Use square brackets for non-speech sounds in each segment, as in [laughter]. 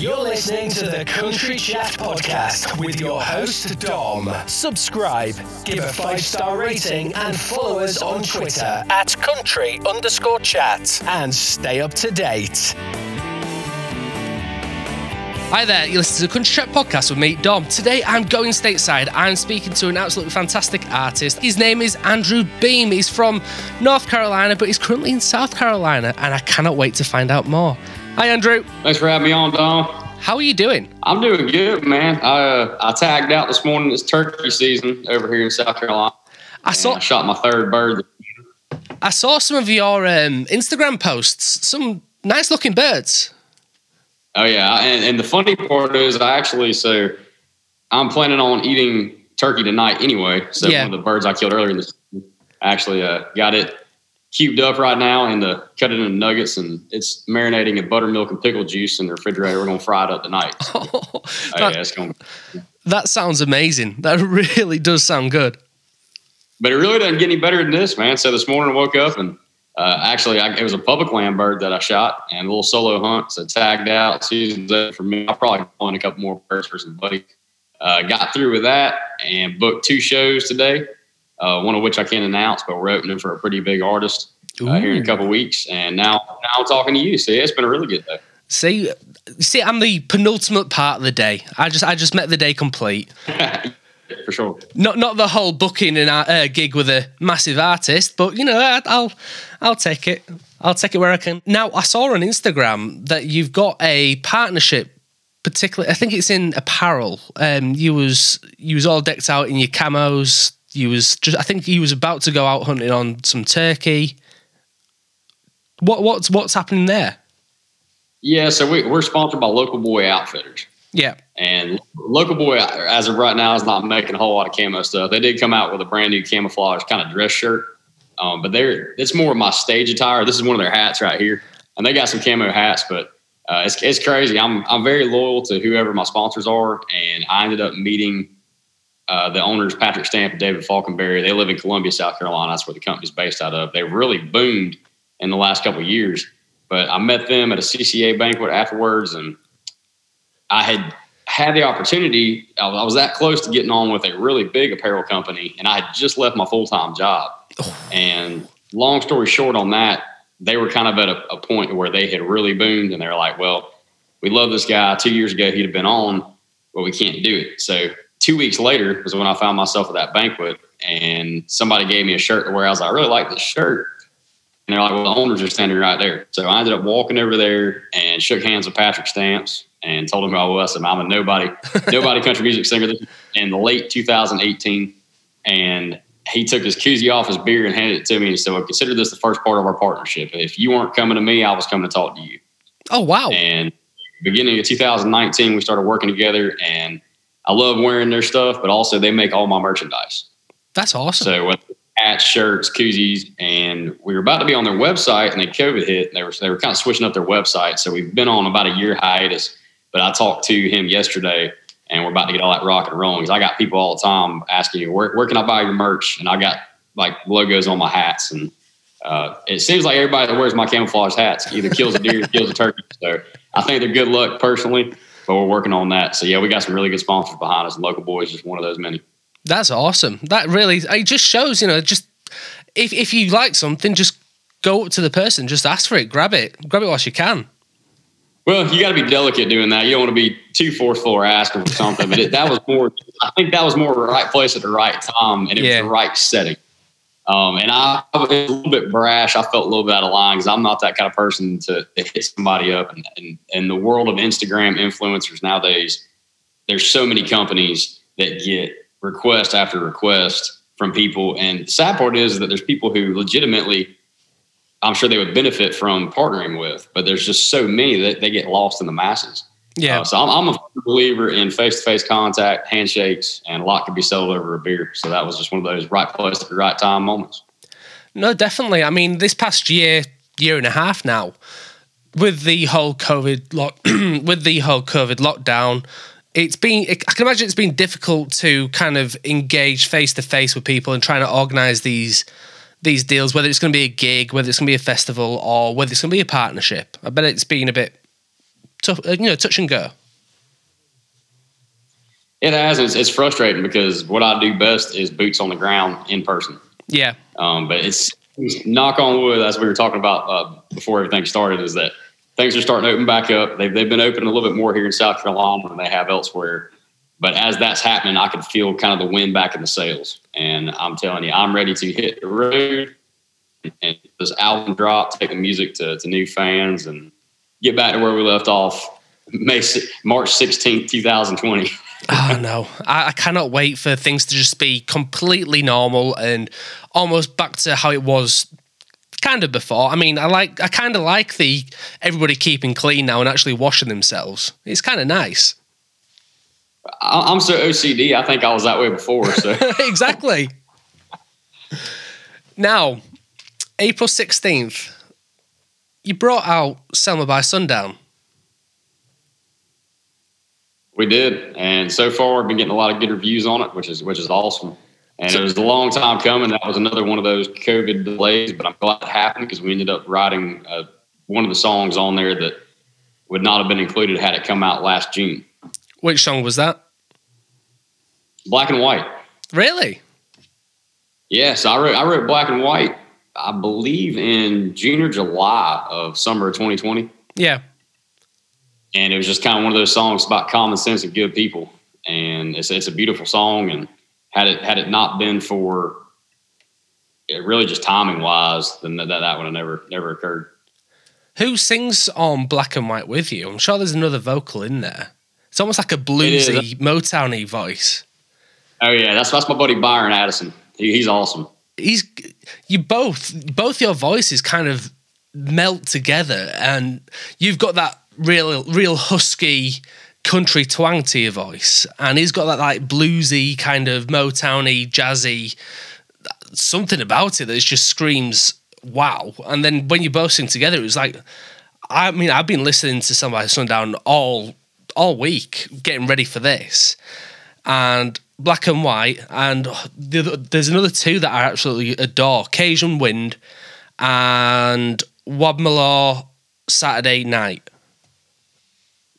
You're listening to the Country Chat Podcast with your host, Dom. Subscribe, give a five star rating, and follow us on Twitter at country underscore chat. And stay up to date. Hi there, you listen to the Country Chat Podcast with me, Dom. Today I'm going stateside. I'm speaking to an absolutely fantastic artist. His name is Andrew Beam. He's from North Carolina, but he's currently in South Carolina, and I cannot wait to find out more. Hi, Andrew. Thanks for having me on, Don. How are you doing? I'm doing good, man. I uh, I tagged out this morning. It's turkey season over here in South Carolina. I saw I shot my third bird. I saw some of your um, Instagram posts. Some nice looking birds. Oh yeah, and, and the funny part is, I actually so I'm planning on eating turkey tonight anyway. So Yeah. one of the birds I killed earlier in the season, I actually uh, got it cubed up right now and uh, cut it into nuggets, and it's marinating in buttermilk and pickle juice in the refrigerator. We're gonna fry it up tonight. So, [laughs] oh, that, yeah, it's gonna. that sounds amazing. That [laughs] really does sound good. but it really doesn't get any better than this, man. So this morning I woke up and uh, actually I, it was a public land bird that I shot and a little solo hunt. So tagged out, season's up for me. I'll probably on a couple more birds for some buddies. Uh, got through with that and booked two shows today. Uh, one of which I can't announce, but we're opening for a pretty big artist uh, here in a couple weeks. And now, now I'm talking to you. So yeah, it's been a really good day. See, see, I'm the penultimate part of the day. I just, I just met the day complete. [laughs] for sure. Not, not the whole booking and uh, gig with a massive artist, but you know, I, I'll, I'll take it. I'll take it where I can. Now, I saw on Instagram that you've got a partnership. Particularly, I think it's in apparel. Um, you was you was all decked out in your camos. You was just, I think you was about to go out hunting on some turkey. What what's what's happening there? Yeah, so we, we're sponsored by Local Boy Outfitters. Yeah, And Local Boy, as of right now, is not making a whole lot of camo stuff. They did come out with a brand new camouflage kind of dress shirt, um, but they're it's more of my stage attire. This is one of their hats right here, and they got some camo hats. But uh, it's it's crazy. I'm I'm very loyal to whoever my sponsors are, and I ended up meeting uh, the owners, Patrick Stamp and David Falconberry. They live in Columbia, South Carolina. That's where the company's based out of. They really boomed in the last couple of years. But I met them at a CCA banquet afterwards, and I had had the opportunity. I was, I was that close to getting on with a really big apparel company, and I had just left my full time job. And long story short, on that, they were kind of at a, a point where they had really boomed, and they're like, "Well, we love this guy. Two years ago, he'd have been on, but we can't do it." So two weeks later was when I found myself at that banquet, and somebody gave me a shirt to wear. I was like, "I really like this shirt." And they're like, well, the owners are standing right there. So I ended up walking over there and shook hands with Patrick Stamps and told him who I was. And I'm a nobody, [laughs] nobody country music singer in late 2018. And he took his koozie off his beer and handed it to me and said, well, consider this the first part of our partnership. If you weren't coming to me, I was coming to talk to you. Oh wow! And beginning of 2019, we started working together and I love wearing their stuff, but also they make all my merchandise. That's awesome. So with hats, shirts, koozies, and we were about to be on their website, and then COVID hit. And they were they were kind of switching up their website, so we've been on about a year hiatus. But I talked to him yesterday, and we're about to get all that rock and rolling. Because I got people all the time asking you, where where can I buy your merch? And I got like logos on my hats, and uh, it seems like everybody that wears my camouflage hats either kills a deer, or kills a turkey. So I think they're good luck personally, but we're working on that. So yeah, we got some really good sponsors behind us, and local boys just one of those many. That's awesome. That really it just shows, you know, just if if you like something, just go up to the person, just ask for it, grab it, grab it whilst you can. Well, you got to be delicate doing that. You don't want to be too forceful or asking for something. But it, that was more. I think that was more the right place at the right time, and it Yeah. was the right setting. Um, and I, was a little bit brash. I felt a little bit out of line because I'm not that kind of person to, to hit somebody up. And, and in the world of Instagram influencers nowadays, there's so many companies that get request after request from people. And the sad part is that there's people who legitimately, I'm sure they would benefit from partnering with, but there's just so many that they get lost in the masses. Yeah. Uh, so I'm, I'm a believer in face-to-face contact, handshakes, and a lot can be settled over a beer. So that was just one of those right place at the right time moments. No, definitely. I mean, this past year, year and a half now, with the whole COVID lock, [clears throat] with the whole COVID lockdown, it's been. I can imagine it's been difficult to kind of engage face to face with people and trying to organize these these deals. Whether it's going to be a gig, whether it's going to be a festival, or whether it's going to be a partnership. I bet it's been a bit tough, uh, you know, touch and go. It has. It's, it's frustrating because what I do best is boots on the ground in person. Yeah, Um, but it's knock on wood, as we were talking about uh, before everything started, is that things are starting to open back up. They've, they've been open a little bit more here in South Carolina than they have elsewhere. But as that's happening, I can feel kind of the wind back in the sails. And I'm telling you, I'm ready to hit the road and this album drop, take the music to, to new fans and get back to where we left off May, March 16th, 2020. [laughs] Oh no, I, I cannot wait for things to just be completely normal and almost back to how it was kind of before. I mean, I like I kind of like the everybody keeping clean now and actually washing themselves. It's kind of nice. I- I'm so OCD. I think I was that way before. So [laughs] exactly. [laughs] Now, April 16th, you brought out Selma by Sundown. We did, and so far, I've been getting a lot of good reviews on it, which is which is awesome. And it was a long time coming. That was another one of those COVID delays, but I'm glad it happened because we ended up writing uh, one of the songs on there that would not have been included had it come out last June. Which song was that? Black and White. Really? Yes, I wrote I wrote Black and White. I believe in June or July of summer of 2020. Yeah. and it was just kind of one of those songs about common sense and good people. And it's it's a beautiful song. And had it had it not been for it really just timing wise, then that that would have never never occurred. Who sings on Black and White with you? I'm sure there's another vocal in there. It's almost like a bluesy, Motowny voice. Oh yeah, that's that's my buddy Byron Addison. He, he's awesome. He's you both both your voices kind of melt together, and you've got that real real husky country twang to your voice, and he's got that like bluesy kind of Motowny, jazzy something about it that just screams wow. And then when you both sing together, it was like I mean I've been listening to Selma by Sundown all all week, getting ready for this, and Black and White, and the, other- there's another two that I absolutely adore: Cajun Wind and Wadmalaw Saturday Night.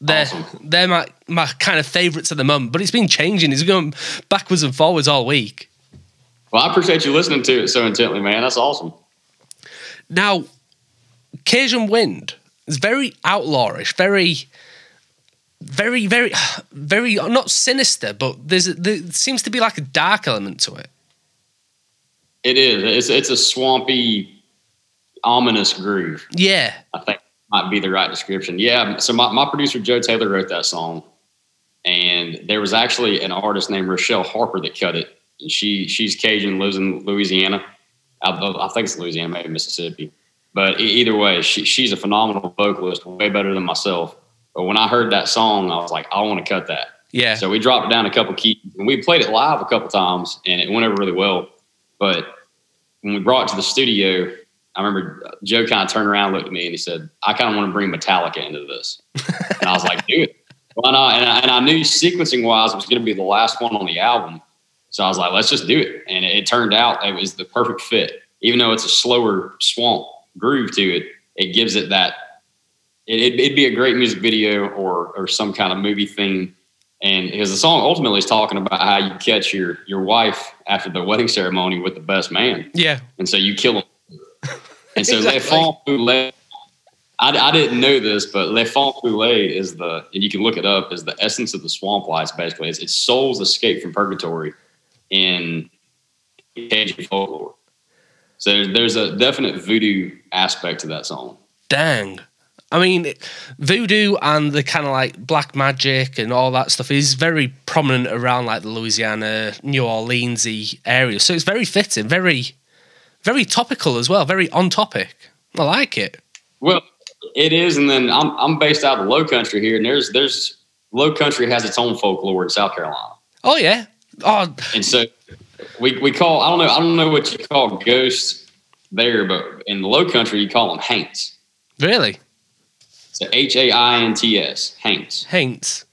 They're Awesome. they're my my kind of favourites at the moment, but it's been changing. It's going backwards and forwards all week. Well, I appreciate you listening to it so intently, man. That's awesome. Now, Cajun Wind is very outlawish, very, very, very, very not sinister, but there's there seems to be like a dark element to it. It is. It's it's a swampy, ominous groove. Yeah, I think might be the right description. Yeah. So my, my producer Joe Taylor wrote that song, and there was actually an artist named Rochelle Harper that cut it. And she she's Cajun, lives in Louisiana. I, I think it's Louisiana, maybe Mississippi. But either way, she, she's a phenomenal vocalist, way better than myself. But when I heard that song, I was like, I want to cut that. yeah, So we dropped it down a couple keys, and we played it live a couple times, and it went over really well. But when we brought it to the studio, I remember uh, Joe kind of turned around, looked at me, and he said, "I kind of want to bring Metallica into this." [laughs] and I was like, "Do it, why not?" And I, and I knew sequencing wise, it was going to be the last one on the album, so I was like, "Let's just do it." And it, it turned out it was the perfect fit. Even though it's a slower swamp groove to it, it gives it that. It, it'd, it'd be a great music video or or some kind of movie theme and because the song ultimately is talking about how you catch your your wife after the wedding ceremony with the best man, yeah, and so you kill him. [laughs] And so Exactly. Les Feux Follets, I, I didn't know this, but Les Feux Follets is the, and you can look it up, is the essence of the swamp lights. Basically, it's, it's soul's escape from purgatory in Cajun folklore. So there's a definite voodoo aspect to that song. dang. I mean, voodoo and the kind of like black magic and all that stuff is very prominent around like the Louisiana, New Orleansy area. So it's very fitting, very, very topical as well, very on topic. I like it. Well, it is, and then I'm I'm based out of the Low Country here, and there's there's Low Country has its own folklore in South Carolina, Oh yeah. Oh and so we we call I don't know I don't know what you call ghosts there, but in the Low Country you call them haints. really? So H A I N T S haints. Haints.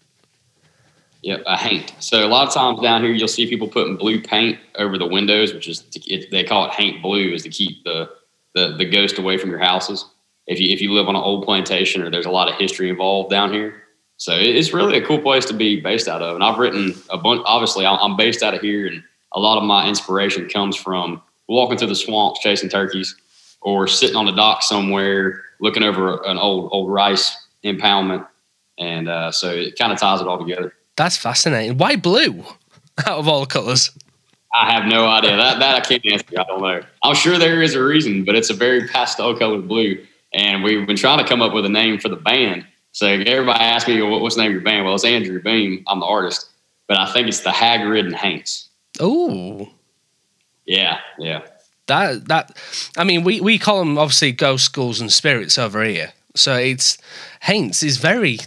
Yep, a haint. So a lot of times down here you'll see people putting blue paint over the windows, which is to, it, they call it haint blue, is to keep the, the the ghost away from your houses. if you if you live on an old plantation or there's a lot of history involved down here. So it's really a cool place to be based out of. And I've written a bunch. Obviously, I'm based out of here, and a lot of my inspiration comes from walking through the swamps chasing turkeys, or sitting on the dock somewhere looking over an old old rice impoundment. And uh, so it kind of ties it all together. That's fascinating. Why blue out of all the colors? I have no idea. That that I can't answer. I don't know. I'm sure there is a reason, but it's a very pastel colored blue. And we've been trying to come up with a name for the band. So everybody asks me, what's the name of your band? Well, it's Andrew Beam. I'm the artist. But I think it's the Hag Ridden Haints. Oh. Yeah, yeah. That that I mean we, we call them obviously ghost schools and spirits over here. So it's Haints is very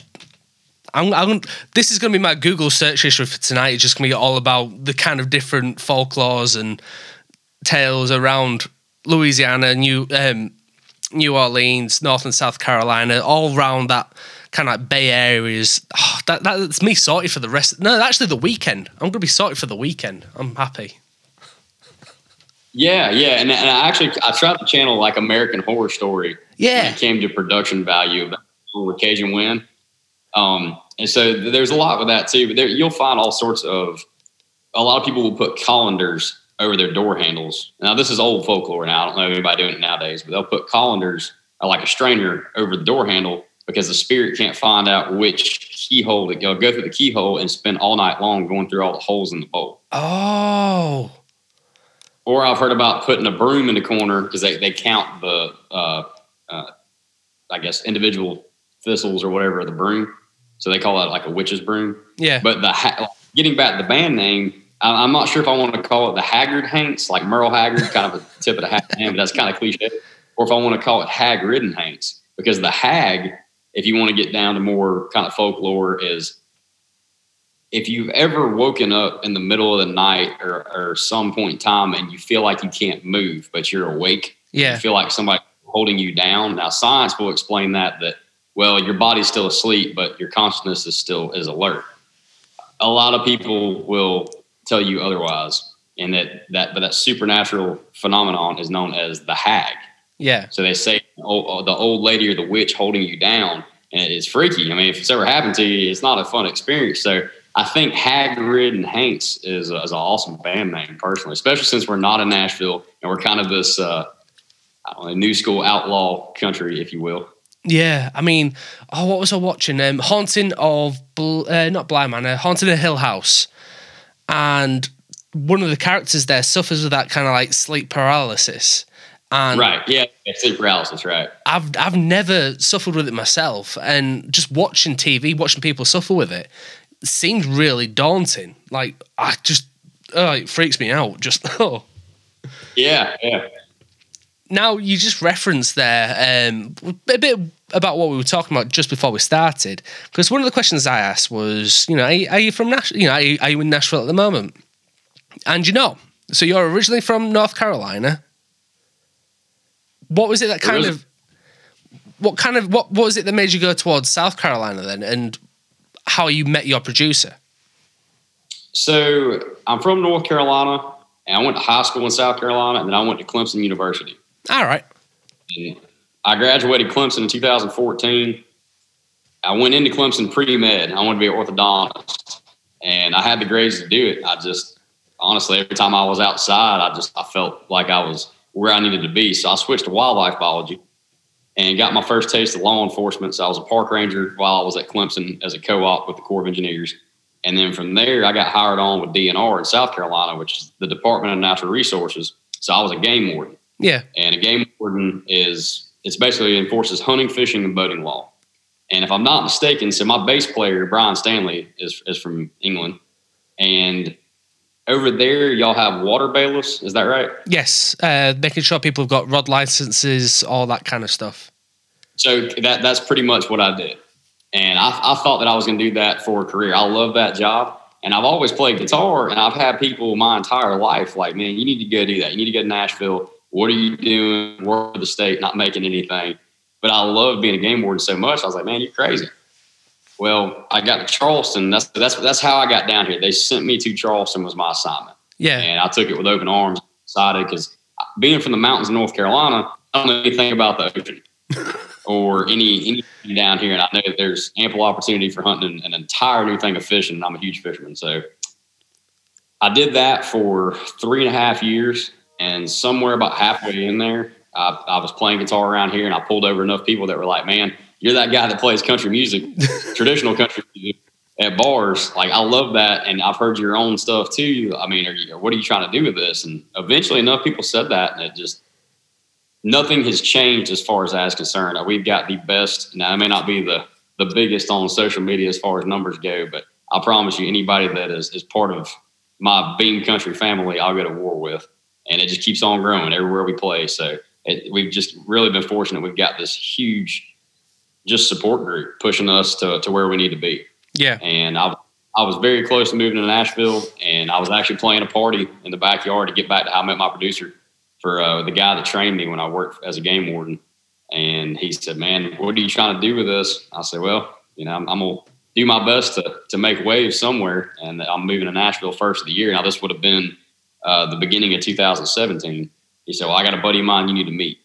I'm, I'm, this is going to be my Google search history for tonight. It's just going to be all about the kind of different folklores and tales around Louisiana, New um, New Orleans, North and South Carolina, all around that kind of like Bay areas. Oh, that, that's me sorted for the rest. No, actually, the weekend. I'm going to be sorted for the weekend. I'm happy. Yeah, yeah, and, and I actually I tried to channel like American Horror Story. Yeah, when it came to production value with Cajun Wind. Um, and so there's a lot with that too. But there, you'll find all sorts of. A lot of people will put colanders over their door handles. Now this is old folklore. Now I don't know anybody doing it nowadays, but they'll put colanders or like a strainer over the door handle because the spirit can't find out which keyhole to go. Go through the keyhole and spend all night long going through all the holes in the bowl. Oh. Or I've heard about putting a broom in the corner because they, they count the, uh, uh, I guess, individual thistles or whatever of the broom. So they call that like a witch's broom. Yeah. But the getting back to the band name, I'm not sure if I want to call it the Haggard Hanks, like Merle Haggard, kind of a [laughs] tip of the hat name, but that's kind of cliche. Or if I want to call it Hag Ridden Haints, because the hag, if you want to get down to more kind of folklore, is if you've ever woken up in the middle of the night or, or some point in time and you feel like you can't move, but you're awake, yeah, you feel like somebody holding you down. Now, science will explain that that well, your body's still asleep, but your consciousness is still is alert. A lot of people will tell you otherwise, and that that but that supernatural phenomenon is known as the hag. Yeah. So they say oh, the old lady or the witch holding you down, and it's freaky. I mean, if it's ever happened to you, it's not a fun experience. So I think Hag Ridden Haints is, a, is an awesome band name, personally, especially since we're not in Nashville and we're kind of this uh, know, new school outlaw country, if you will. Yeah, I mean, oh, what was I watching? Um, Haunting of Bl- uh, not Bly Manor, Haunting of Hill House, and one of the characters there suffers with that kind of like sleep paralysis. And right, yeah, sleep paralysis, right. I've I've never suffered with it myself, and just watching TV, watching people suffer with it, seems really daunting. Like I just, oh, it freaks me out. Just [laughs] oh. Yeah, yeah now you just referenced there um, a bit about what we were talking about just before we started because one of the questions I asked was, you know, are you, are you from Nashville? You know, are you, are you in Nashville at the moment? And you know, so you're originally from North Carolina. What was it that kind of, what kind of, what, what was it that made you go towards South Carolina then, and how you met your producer? So I'm from North Carolina, and I went to high school in South Carolina, and then I went to Clemson University. All right. I graduated Clemson in 2014. I went into Clemson pre med. I wanted to be an orthodontist, and I had the grades to do it. I just honestly, every time I was outside, I just I felt like I was where I needed to be. So I switched to wildlife biology and got my first taste of law enforcement. So I was a park ranger while I was at Clemson as a co-op with the Corps of Engineers. And then from there, I got hired on with DNR in South Carolina, which is the Department of Natural Resources. So I was a game warden. Yeah. And a game warden is it's basically enforces hunting, fishing, and boating law. And if I'm not mistaken, so my bass player Brian Stanley is is from England, and over there y'all have water bailiffs. Is that right? Yes, uh, making sure people have got rod licenses, all that kind of stuff. So that that's pretty much what I did, and I, I thought that I was going to do that for a career. I love that job. And I've always played guitar, and I've had people my entire life like, man, you need to go do that. You need to go to Nashville what are you doing? Work for the state, not making anything. But I love being a game warden so much. I was like, man, you're crazy. Well, I got to Charleston. That's that's that's how I got down here. They sent me to Charleston was my assignment. Yeah, and I took it with open arms. Decided because being from the mountains of North Carolina, I don't know anything about the ocean. [laughs] or any anything down here. And I know that there's ample opportunity for hunting an entire new thing of fishing. And I'm a huge fisherman, so I did that for three and a half years. And somewhere about halfway in there, I, I was playing guitar around here, and I pulled over enough people that were like, "Man, you're that guy that plays country music, [laughs] traditional country music." At bars, like I love that, and I've heard your own stuff too. I mean, are you, what are you trying to do with this? And eventually, enough people said that, and it just nothing has changed as far as that's concerned. Uh, we've got the best. Now, it may not be the the biggest on social media as far as numbers go, but I promise you, anybody that is is part of my Beam Country family, I'll go to war with, and it just keeps on growing everywhere we play. So it, we've just really been fortunate. We've got this huge just support group pushing us to to where we need to be. Yeah, and I. I was very close to moving to Nashville, and I was actually playing a party in the backyard to get back to how I met my producer for uh, the guy that trained me when I worked as a game warden. And he said, "Man, what are you trying to do with this?" I said, "Well, you know, I'm, I'm gonna do my best to to make waves somewhere, and I'm moving to Nashville first of the year. Now, this would have been uh, the beginning of 2017." He said, "Well, I got a buddy of mine you need to meet."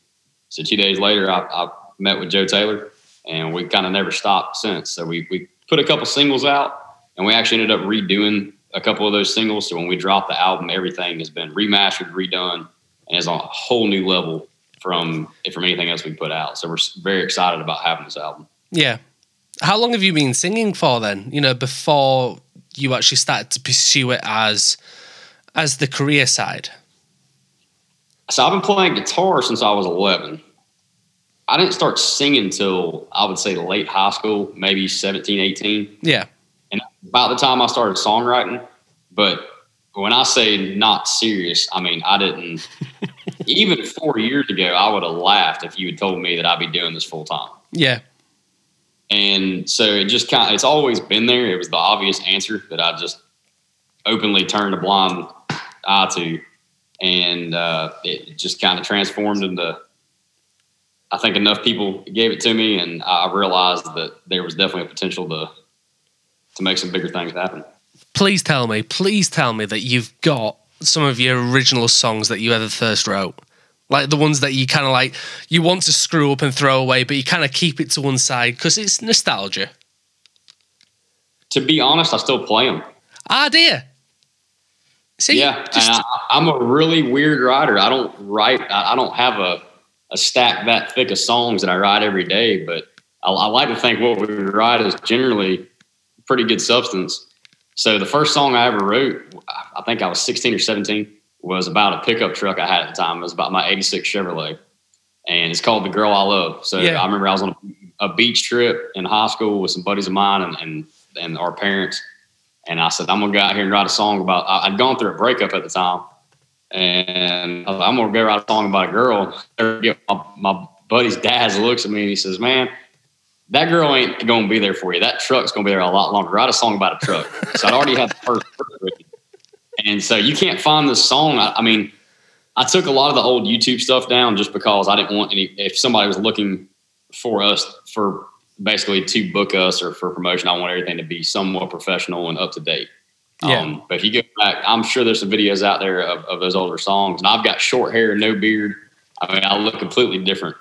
So two days later, I, I met with Joe Taylor, and we kind of never stopped since. So we we put a couple singles out, and we actually ended up redoing a couple of those singles. So when we dropped the album, everything has been remastered, redone and is on a whole new level from from anything else we put out. So we're very excited about having this album. Yeah. How long have you been singing for then? You know, before you actually started to pursue it as as the career side? So I've been playing guitar since I was 11. I didn't start singing till I would say late high school, maybe 17, 18. Yeah. And about the time I started songwriting, but when I say not serious, I mean I didn't. [laughs] even four years ago, I would have laughed if you had told me that I'd be doing this full time. Yeah. And so it just kind of, it's always been there. It was the obvious answer that I just openly turned a blind eye to. And uh, it just kind of transformed into, I think enough people gave it to me. And I realized that there was definitely a potential to, to make some bigger things happen please tell me, please tell me that you've got some of your original songs that you ever first wrote. Like the ones that you kind of like, you want to screw up and throw away, but you kind of keep it to one side because it's nostalgia. To be honest, I still play them. Ah, dear. See, yeah, just... I, am a really weird writer. I don't write. I, I, don't have a, a stack that thick of songs that I write every day. But I, I like to think what we write is generally pretty good substance. So the first song I ever wrote, I think I was 16 or 17, was about a pickup truck I had at the time. It was about my 86 Chevrolet. And it's called The Girl I Love. So yeah. I remember I was on a, beach trip in high school with some buddies of mine and, and, and our parents. And I said, I'm going to go out here and write a song about, I'd gone through a breakup at the time. And I am going to go write a song about a girl. My, my buddy's dad looks at me and he says, Man, that girl ain't to be there for you. That truck's to be there a lot longer. Write a song about a truck. so I'd already had the first [laughs] And so you can't find this song. I, I, mean, I took a lot of the old YouTube stuff down just because I didn't want any, if somebody was looking for us for basically to book us or for promotion, I want everything to be somewhat professional and up to date. Yeah. Um, but if you go back, I'm sure there's some videos out there of, of those older songs. And I've got short hair, no beard. I mean, I look completely different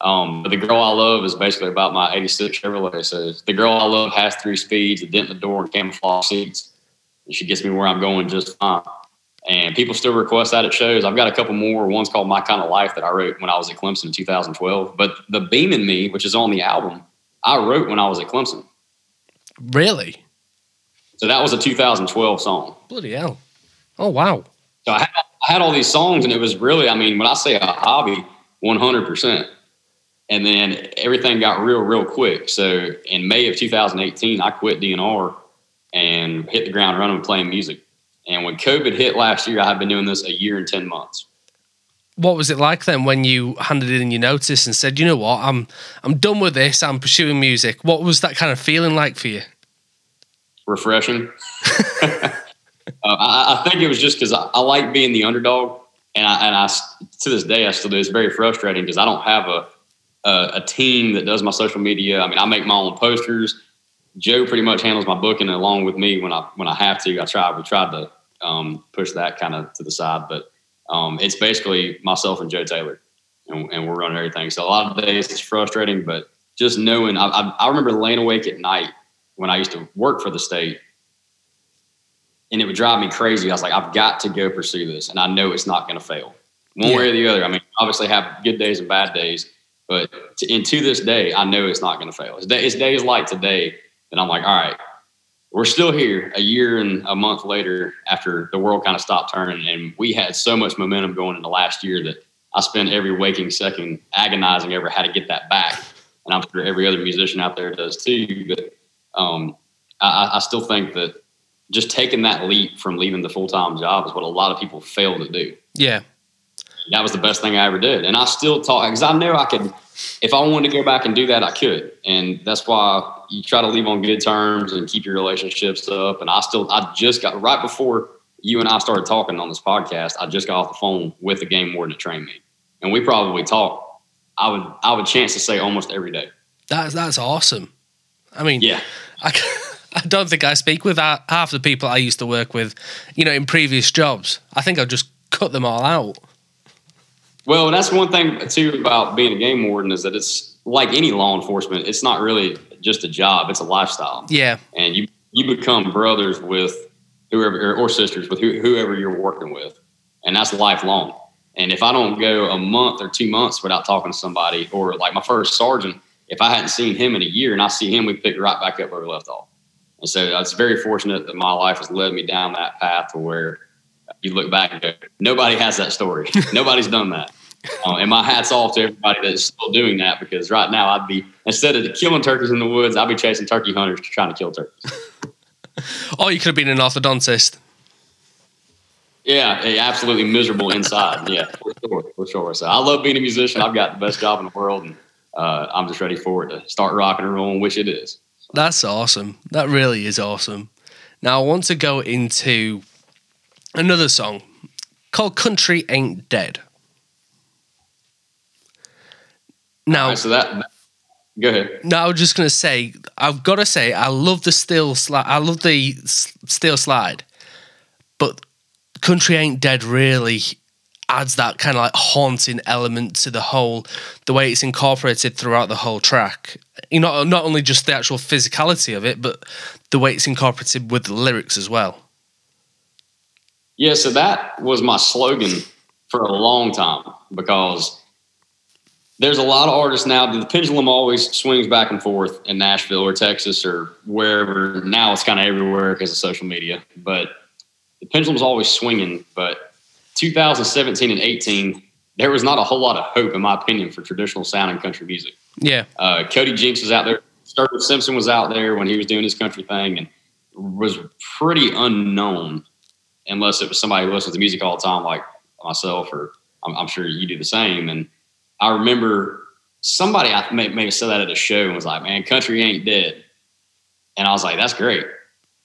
um, but the girl I love is basically about my '86 Chevrolet. So the girl I love has three speeds, a dent in the door, and camouflage seats. And she gets me where I'm going just fine. And people still request that at shows. I've got a couple more. One's called My Kind of Life that I wrote when I was at Clemson in 2012. But the Beam in Me, which is on the album, I wrote when I was at Clemson. Really? So that was a 2012 song. Bloody hell! Oh wow! So I had, I had all these songs, and it was really, I mean, when I say a hobby, 100 percent and then everything got real, real quick. So in May of 2018, I quit DNR and hit the ground running playing music. And when COVID hit last year, I had been doing this a year and 10 months. What was it like then when you handed in your notice and said, you know what, I'm I'm done with this, I'm pursuing music. What was that kind of feeling like for you? Refreshing. [laughs] uh, I, I, think it was just because I, I like being the underdog. And I, and I, to this day, I still do. It's very frustrating because I don't have a, a, a, team that does my social media. I mean, I make my own posters. Joe pretty much handles my booking along with me when I when I have to. I try we tried to um, push that kind of to the side, but um, it's basically myself and Joe Taylor. and, and we're running everything. So a lot of days it's frustrating, but just knowing, I, I, I remember laying awake at night when I used to work for the state, and it would drive me crazy. I was like, I've got to go pursue this, and I know it's not going to fail, one way or the other. I mean, obviously have good days and bad days, but to, and to this day, I know it's not going to fail. It's, day, it's days like today that I'm like, all right, we're still here a year and a month later after the world kind of stopped turning, and we had so much momentum going into last year that I spent every waking second agonizing over how to get that back. And I'm sure every other musician out there does too. But um, I, I still think that just taking that leap from leaving the full time job is what a lot of people fail to do. Yeah. That was the best thing I ever did. And I still talk because I knew I could, if I wanted to go back and do that, I could. And that's why you try to leave on good terms and keep your relationships up. And I still, I just got right before you and I started talking on this podcast, I just got off the phone with the game warden to train me. And we probably talk, I would, I would chance to say almost every day. That's, that's awesome. I mean, Yeah. I, [laughs] I don't think I speak with half the people I used to work with, you know, in previous jobs. I think I've just cut them all out. Well, that's one thing too about being a game warden is that it's like any law enforcement. It's not really just a job; it's a lifestyle. Yeah. and you you become brothers with whoever or sisters with who, whoever you're working with, and that's lifelong. And if I don't go a month or two months without talking to somebody, or like my first sergeant, if I hadn't seen him in a year and I see him, we pick right back up where we left off. And so it's very fortunate that my life has led me down that path to where you look back and go, nobody has that story. [laughs] Nobody's done that. Uh, and my hat's off to everybody that's still doing that because right now I'd be instead of killing turkeys in the woods, I'd be chasing turkey hunters trying to kill turkeys. [laughs] Or you could have been an orthodontist. Yeah, absolutely miserable inside. Yeah, for sure, for sure. So I love being a musician. I've got the best job in the world, and uh, I'm just ready for it to start rocking and rolling, which it is. That's awesome. That really is awesome. Now I want to go into another song called Country Ain't Dead. Now, right, so that, go ahead. no, I was just gonna say, I've got to say, I love the steel slide. I love the steel slide, but "Country Ain't Dead" really adds that kind of like haunting element to the whole, the way it's incorporated throughout the whole track. You know, not only just the actual physicality of it, but the way it's incorporated with the lyrics as well. Yeah, so that was my slogan for a long time because there's a lot of artists now. The pendulum always swings back and forth in Nashville or Texas or wherever. Now it's kind of everywhere because of social media, but the pendulum's always swinging. But 2017 and 18, there was not a whole lot of hope, in my opinion, for traditional sound and country music. Yeah, Uh, Cody Jinks was out there. Sturgill Simpson was out there when he was doing his country thing and was pretty unknown unless it was somebody who listens to music all the time, like myself, or I'm, I'm sure you do the same. And I remember somebody I may, may have said that at a show and was like, man, country ain't dead. And I was like, that's great.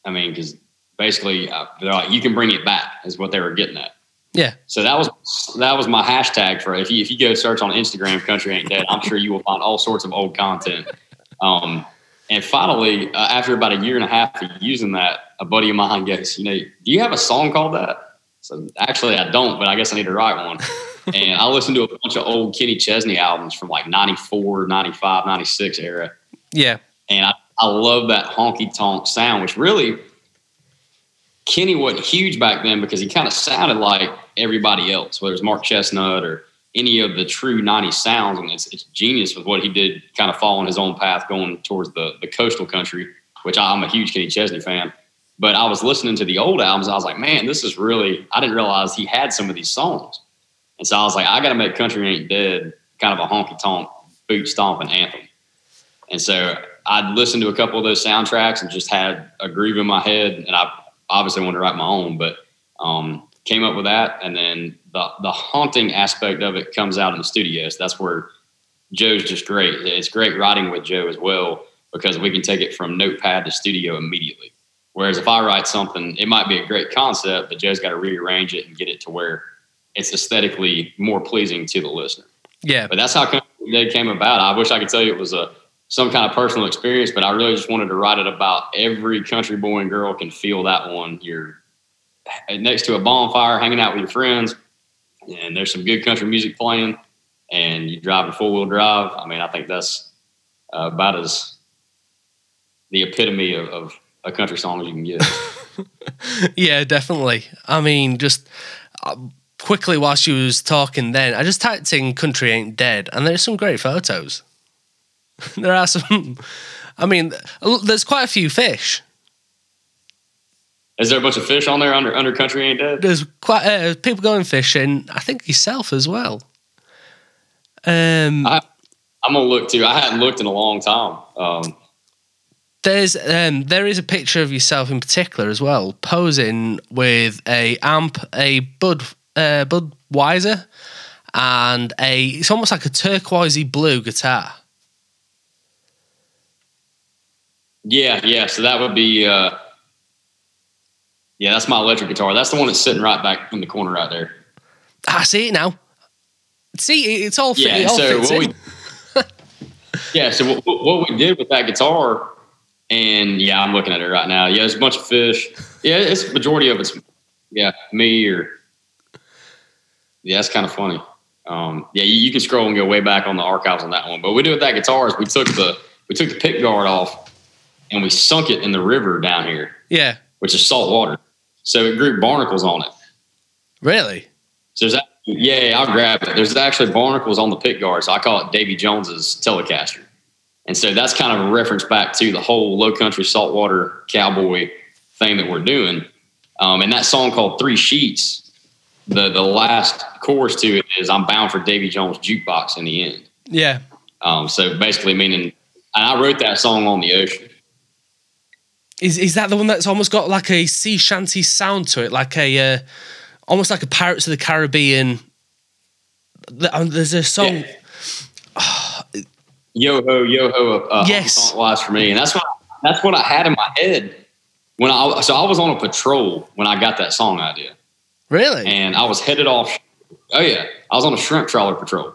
I mean, because basically, uh, they're like, you can bring it back, is what they were getting at. Yeah, So that was that was my hashtag for if you if you go search on Instagram, country ain't dead. I'm sure you will find all sorts of old content. Um, and finally, uh, after about a year and a half of using that, a buddy of mine goes, "You know, do you have a song called that?" So actually, I don't, but I guess I need to write one. [laughs] and I listened to a bunch of old Kenny Chesney albums from like 94, 95, 96 era. yeah, And I, I love that honky tonk sound, which really Kenny wasn't huge back then because he kind of sounded like everybody else, whether it's Mark Chesnutt or any of the true 90s sounds. And it's, it's genius with what he did, kind of following his own path going towards the, the coastal country, which I'm a huge Kenny Chesney fan. But I was listening to the old albums. I was like, man, this is really, I didn't realize he had some of these songs. And so I was like, I got to make Country Ain't Dead kind of a honky tonk boot stomping anthem. And so I'd listened to a couple of those soundtracks and just had a groove in my head. And I obviously wanted to write my own, but um, came up with that. And then the, the haunting aspect of it comes out in the studios. That's where Joe's just great. It's great writing with Joe as well because we can take it from notepad to studio immediately. Whereas if I write something, it might be a great concept, but Joe's got to rearrange it and get it to where it's aesthetically more pleasing to the listener. yeah. But that's how they came about. I wish I could tell you it was a some kind of personal experience, but I really just wanted to write it about every country boy and girl can feel that one. You're next to a bonfire, hanging out with your friends, and there's some good country music playing, and you drive a four wheel drive. I mean, I think that's uh, about as the epitome of, of a country song as you can get. [laughs] yeah, definitely. I mean, just uh, quickly while she was talking, then I just typed in "country ain't dead," and there's some great photos. [laughs] there are some. I mean, there's quite a few fish. Is there a bunch of fish on there under under country ain't dead? There's quite uh, people going fishing. I think yourself as well. Um, I, am gonna look too. I hadn't looked in a long time. Um, there's um, there is a picture of yourself in particular as well, posing with a amp, a Bud uh, Budweiser, and a it's almost like a turquoisey blue guitar. Yeah, yeah. So that would be uh, yeah, that's my electric guitar. That's the one that's sitting right back in the corner right there. I see it now. See, it's all, yeah, it all so fits in. We, [laughs] yeah, so what, what, we did with that guitar, and yeah, I'm looking at it right now. Yeah, there's a bunch of fish. Yeah, it's majority of it's yeah me or yeah, that's kind of funny. Um, yeah, you, you, can scroll and go way back on the archives on that one. But what we did with that guitar is we took the we took the pick guard off and we sunk it in the river down here. Yeah, which is salt water. So it grew barnacles on it. Really? So there's that. Yeah, I'll grab it. There's actually barnacles on the pick guard. So I call it Davy Jones's Telecaster. And so that's kind of a reference back to the whole low country saltwater cowboy thing that we're doing. Um, and that song called Three Sheets, the the last chorus to it is I'm bound for Davy Jones jukebox in the end. Yeah. Um, so basically meaning and I wrote that song on the ocean. Is is that the one that's almost got like a sea shanty sound to it, like a uh, almost like a Pirates of the Caribbean? Um, there's a song. [sighs] Yeah. yo ho, yo ho, uh, yes, was for me, and that's what that's what I had in my head when I so I was on a patrol when I got that song idea. Really? And I was headed off. Oh yeah, I was on a shrimp trawler patrol,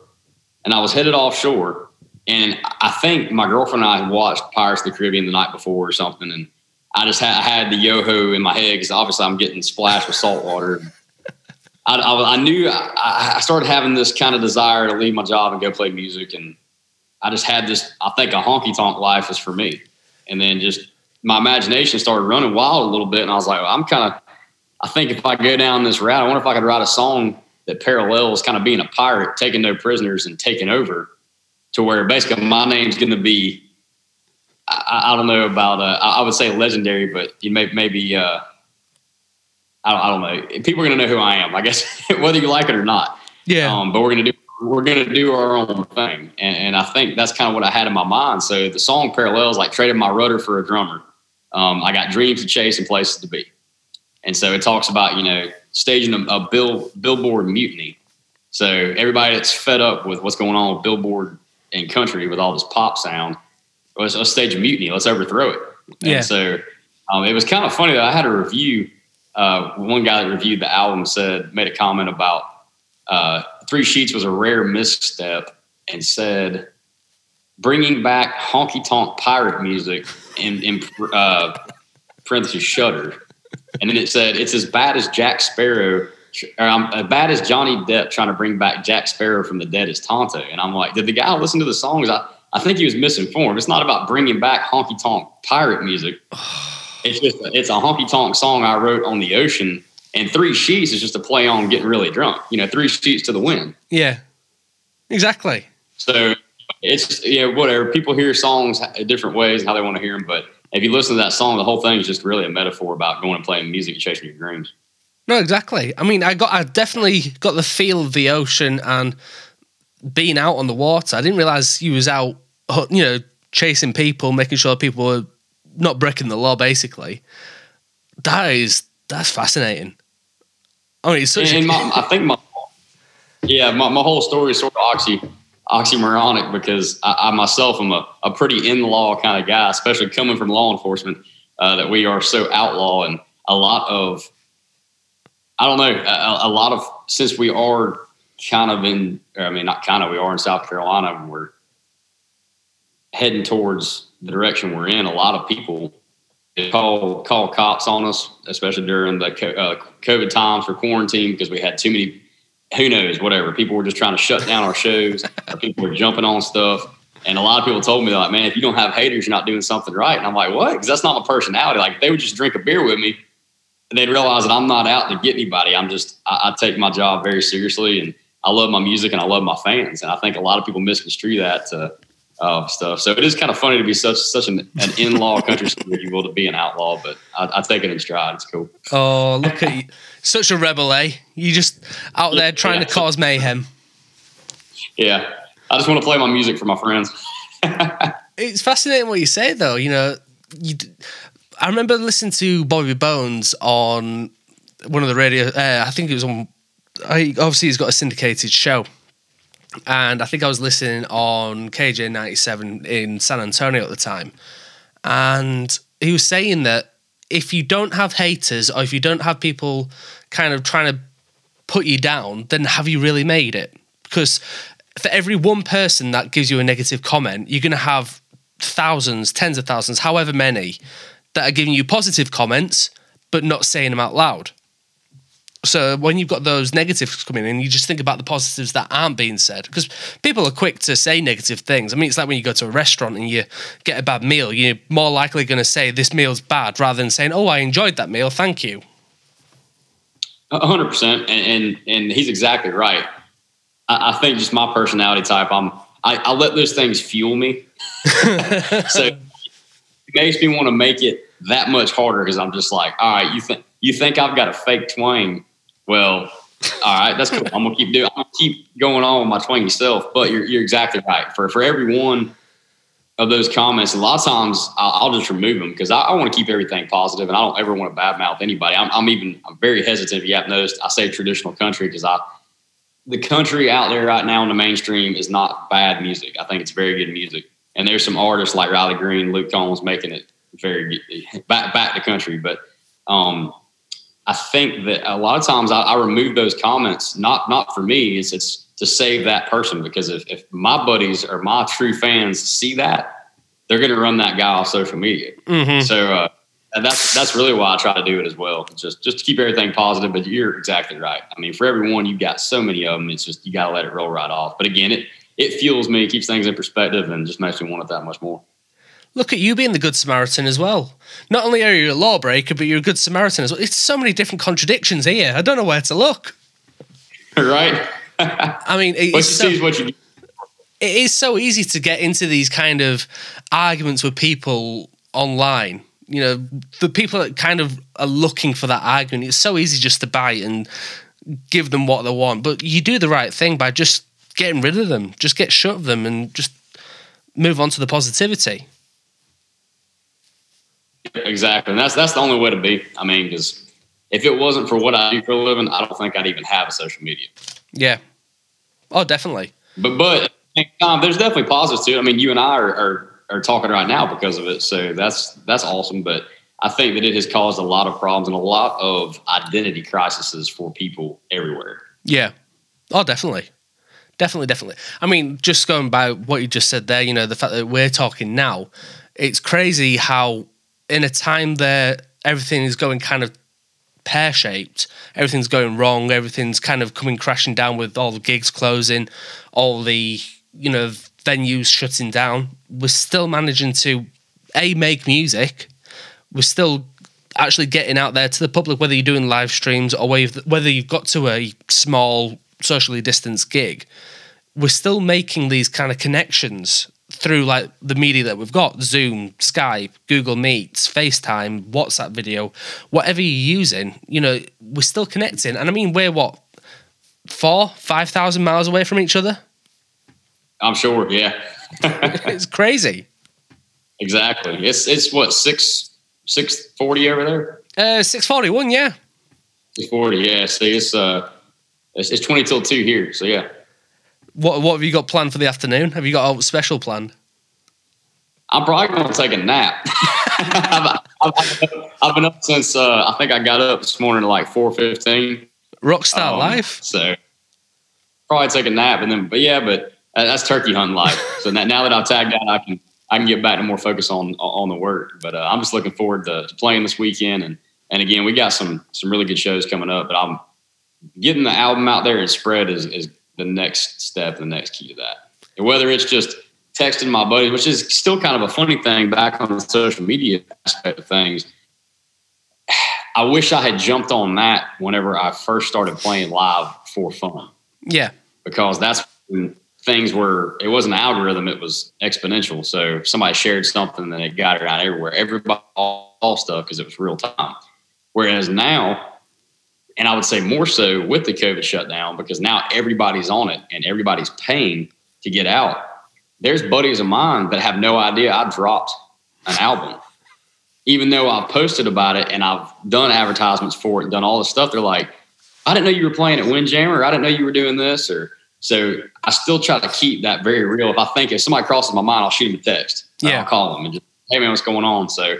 and I was headed offshore. And I think my girlfriend and I had watched Pirates of the Caribbean the night before or something, and I just had, I had the yo-ho in my head because obviously I'm getting splashed with salt water. I, I, I, knew I, I, started having this kind of desire to leave my job and go play music, and I just had this. I think a honky tonk life is for me, and then just my imagination started running wild a little bit, and I was like, well, I'm kind of. I think if I go down this route, I wonder if I could write a song that parallels kind of being a pirate, taking no prisoners and taking over, to where basically my name's going to be I, I don't know about. Uh, I would say legendary, but you may maybe. Uh, I don't, I don't know. People are going to know who I am. I guess [laughs] whether you like it or not. Yeah. Um, but we're going to do we're going to do our own thing, and, and, I think that's kind of what I had in my mind. So the song parallels like trading my rudder for a drummer. Um, I got dreams to chase and places to be, and so it talks about you know staging a, a bill billboard mutiny. So everybody that's fed up with what's going on with billboard and country with all this pop sound let's, let's stage a mutiny. Let's overthrow it. Yeah. So um, it was kind of funny that I had a review. Uh, one guy that reviewed the album said, made a comment about uh, Three Sheets was a rare misstep and said, bringing back honky tonk pirate music in, in uh, parentheses shutter. And then it said, it's as bad as Jack Sparrow or I'm um, as bad as Johnny Depp trying to bring back Jack Sparrow from the dead as Tonto. And I'm like, did the guy listen to the songs? I, I think he was misinformed. It's not about bringing back honky tonk pirate music. [sighs] It's just it's a honky tonk song I wrote on the ocean, and three sheets is just a play on getting really drunk. You know, three sheets to the wind. Yeah, exactly. So it's yeah, whatever. People hear songs different ways and how they want to hear them, but if you listen to that song, the whole thing is just really a metaphor about going and playing music and chasing your dreams. No, exactly. I mean, I got I definitely got the feel of the ocean and being out on the water. I didn't realize you was out, you know, chasing people, making sure people were not breaking the law. Basically, that is that's fascinating. I mean, it's such. A- my, [laughs] I think my yeah, my, my whole story is sort of oxy oxymoronic because I, I myself am a, a pretty in law kind of guy, especially coming from law enforcement. Uh, that we are so outlaw and a lot of I don't know a, a lot of since we are kind of in, I mean, not kind of, we are in South Carolina and we're heading towards the direction we're in. A lot of people call call cops on us, especially during the uh, COVID times for quarantine because we had too many who knows, whatever. People were just trying to shut down our shows, people were jumping on stuff. And a lot of people told me, like, man, if you don't have haters, you're not doing something right. And I'm like, what? Because that's not my personality. Like, they would just drink a beer with me and they'd realize that I'm not out to get anybody. I'm just, I, I, take my job very seriously and I love my music and I love my fans. And I think a lot of people misconstrue that to uh, stuff. So it is kind of funny to be such such an, an in-law [laughs] country singer, if you will, to be an outlaw, but I, I, take it in stride. It's cool. Oh, look at you. Such a rebel, eh? You just out there trying yeah. to cause mayhem. Yeah. I just want to play my music for my friends. [laughs] it's fascinating what you say, though. You know, you, I remember listening to Bobby Bones on one of the radio. Uh, I think it was on. I, obviously, he's got a syndicated show, and I think I was listening on KJ ninety seven in San Antonio at the time, and he was saying that if you don't have haters or if you don't have people kind of trying to put you down, then have you really made it? Because for every one person that gives you a negative comment, you're going to have thousands, tens of thousands, however many, that are giving you positive comments, but not saying them out loud. So when you've got those negatives coming in, you just think about the positives that aren't being said because people are quick to say negative things. I mean, it's like when you go to a restaurant and you get a bad meal, you're more likely going to say this meal's bad rather than saying, "Oh, I enjoyed that meal, thank you." hundred percent, and and he's exactly right. I, I, think just my personality type, I'm I, I let those things fuel me. [laughs] so it makes me want to make it that much harder because I'm just like, all right, you think you think I've got a fake twang? Well, all right, that's cool. I'm gonna keep doing. I'm gonna keep going on with my twangy self. But you're you're exactly right. For for every one of those comments, a lot of times I'll, I'll just remove them because I, I want to keep everything positive and I don't ever want to badmouth anybody. I'm, I'm even I'm very hesitant. If you haven't noticed, I say traditional country because I the country out there right now in the mainstream is not bad music. I think it's very good music. And there's some artists like Riley Green, Luke Combs making it very back back to country. But um, I think that a lot of times I, I, remove those comments not not for me. It's it's to save that person because if, if my buddies or my true fans see that, they're going to run that guy off social media. Mm-hmm. So uh, and that's that's really why I try to do it as well. Just just to keep everything positive. But you're exactly right. I mean, for everyone, you've got so many of them. It's just you got to let it roll right off. But again, it it fuels me, keeps things in perspective, and just makes me want it that much more. Look at you being the good Samaritan as well. Not only are you a lawbreaker, but you're a good Samaritan as well. It's so many different contradictions here. I don't know where to look. [laughs] Right. I mean, it's [laughs] so, what you. It is so easy to get into these kind of arguments with people online you know, the people that kind of are looking for that argument, it's so easy just to bite and give them what they want. But you do the right thing by just getting rid of them, just get shut of them and just move on to the positivity. Exactly. And that's that's the only way to be. I mean, because if it wasn't for what I do for a living, I don't think I'd even have a social media. Yeah. Oh, definitely. But but um, there's definitely positives too. I mean, you and I are, are are talking right now because of it. So that's that's awesome. But I think that it has caused a lot of problems and a lot of identity crises for people everywhere. Yeah. Oh, definitely. Definitely, definitely. I mean, just going by what you just said there, you know, the fact that we're talking now, it's crazy how in a time that everything is going kind of pear shaped, everything's going wrong, everything's kind of coming crashing down with all the gigs closing, all the, you know, venues shutting down, we're still managing to a make music. We're still actually getting out there to the public, whether you're doing live streams or whether you've got to a small socially distanced gig. We're still making these kind of connections through like the media that we've got Zoom, Skype, Google Meets, FaceTime, WhatsApp video, whatever you're using, you know, we're still connecting. And I mean, we're what, four, 5,000 miles away from each other? I'm sure. Yeah. [laughs] it's crazy. Exactly. It's it's what six six forty over there. Uh, six forty one. Yeah. Six forty. Yeah. See, it's uh, it's, it's twenty till two here. So yeah. What what have you got planned for the afternoon? Have you got a special planned? I'm probably going to take a nap. [laughs] I've, I've, I've, been up since uh, I think I got up this morning at like four fifteen. Rockstar um, life. So probably take a nap and then, but yeah, but that's turkey hunt life. [laughs] So now, now that I've tagged out, I can I can get back to more focus on on the work. But uh, I'm just looking forward to, to, playing this weekend. And and again, we got some some really good shows coming up. But I'm getting the album out there and spread is, is the next step, the next key to that. And whether it's just texting my buddies, which is still kind of a funny thing back on the social media aspect of things. I wish I had jumped on that whenever I first started playing live for fun. Yeah. Because that's when things were, it wasn't an algorithm, it was exponential. So if somebody shared something, then it got around everywhere. Everybody, all, all stuff, because it was real time. Whereas now, and I would say more so with the COVID shutdown, because now everybody's on it and everybody's paying to get out. There's buddies of mine that have no idea I dropped an album. Even though I've posted about it and I've done advertisements for it and done all this stuff, they're like, I didn't know you were playing at Windjammer. I didn't know you were doing this. Or so I still try to keep that very real. If I think if somebody crosses my mind, I'll shoot them a text. Yeah. I'll call them and just, hey man, what's going on? So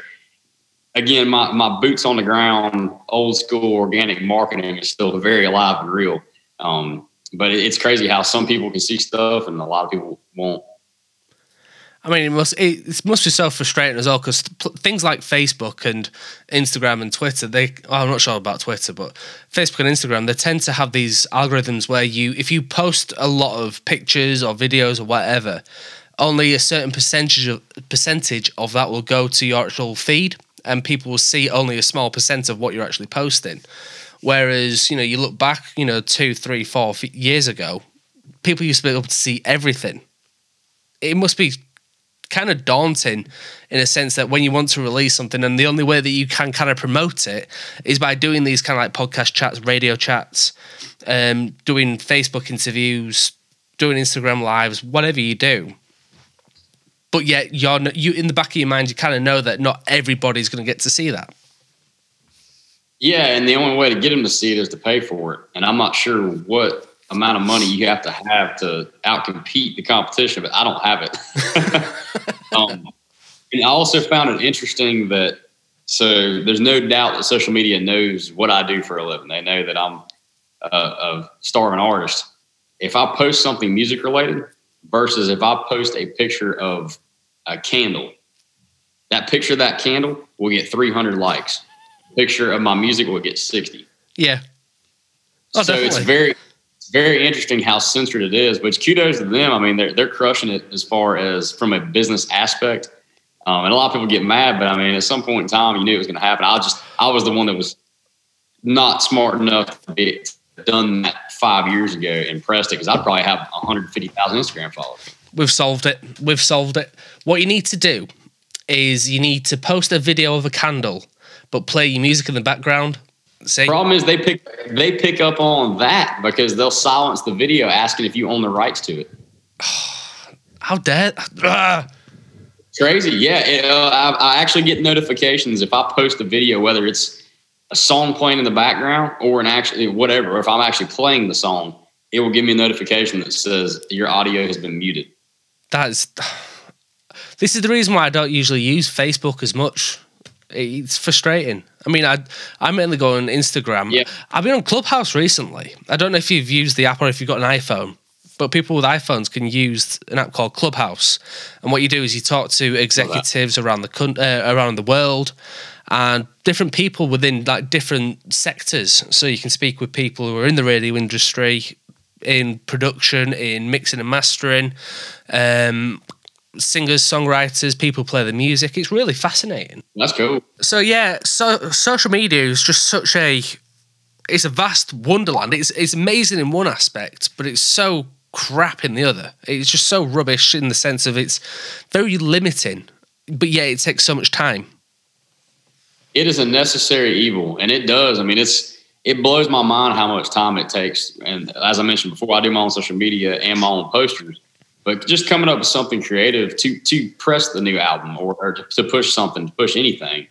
again, my, my boots on the ground, old school organic marketing is still very alive and real. Um, but it's crazy how some people can see stuff and a lot of people won't. I mean, it must it, must be so frustrating as well because things like Facebook and Instagram and Twitter, they well, I'm not sure about Twitter, but Facebook and Instagram, they tend to have these algorithms where you, if you post a lot of pictures or videos or whatever, only a certain percentage of percentage of that will go to your actual feed, and people will see only a small percent of what you're actually posting. Whereas, you know, you look back, you know, two, three, four years ago, people used to be able to see everything. It must be kind of daunting in a sense that when you want to release something and the only way that you can kind of promote it is by doing these kind of like podcast chats, radio chats, um, doing Facebook interviews, doing Instagram lives, whatever you do. But yet you're you in the back of your mind you kind of know that not everybody's going to get to see that. Yeah, and the only way to get them to see it is to pay for it. And I'm not sure what amount of money you have to have to outcompete the competition, but I don't have it. [laughs] um, and I also found it interesting that so there's no doubt that social media knows what I do for a living. They know that I'm a, a starving artist. If I post something music related versus if I post a picture of a candle, that picture of that candle will get 300 likes. Picture of my music will get 60. Yeah. Oh, so definitely. it's very very interesting how censored it is. But kudos to them. I mean, they're they're crushing it as far as from a business aspect. Um, and a lot of people get mad, but I mean, at some point in time, you knew it was going to happen. I just I was the one that was not smart enough to be done that five years ago pressed it because I'd probably have 150,000 Instagram followers. We've solved it. We've solved it. What you need to do is you need to post a video of a candle, but play your music in the background See? Problem is they pick they pick up on that because they'll silence the video asking if you own the rights to it. [sighs] How dare? Ugh. Crazy, yeah. It, uh, I, I, actually get notifications if I post a video, whether it's a song playing in the background or an actually whatever. If I'm actually playing the song, it will give me a notification that says your audio has been muted. That's. This is the reason why I don't usually use Facebook as much it's frustrating. I mean, I I mainly go on Instagram. Yeah. I've been on Clubhouse recently. I don't know if you've used the app or if you've got an iPhone, but people with iPhones can use an app called Clubhouse. And what you do is you talk to executives around the uh, around the world and different people within like different sectors. So you can speak with people who are in the radio industry, in production, in mixing and mastering, um, singers, songwriters, people play the music. It's really fascinating. That's cool. So yeah, so social media is just such a it's a vast wonderland. It's it's amazing in one aspect, but it's so crap in the other. It's just so rubbish in the sense of it's very limiting, but yeah, it takes so much time. It is a necessary evil, and it does. I mean, it's it blows my mind how much time it takes. And as I mentioned before, I do my own social media and my own posters but just coming up with something creative to to press the new album or, or to, to, push something, to push anything,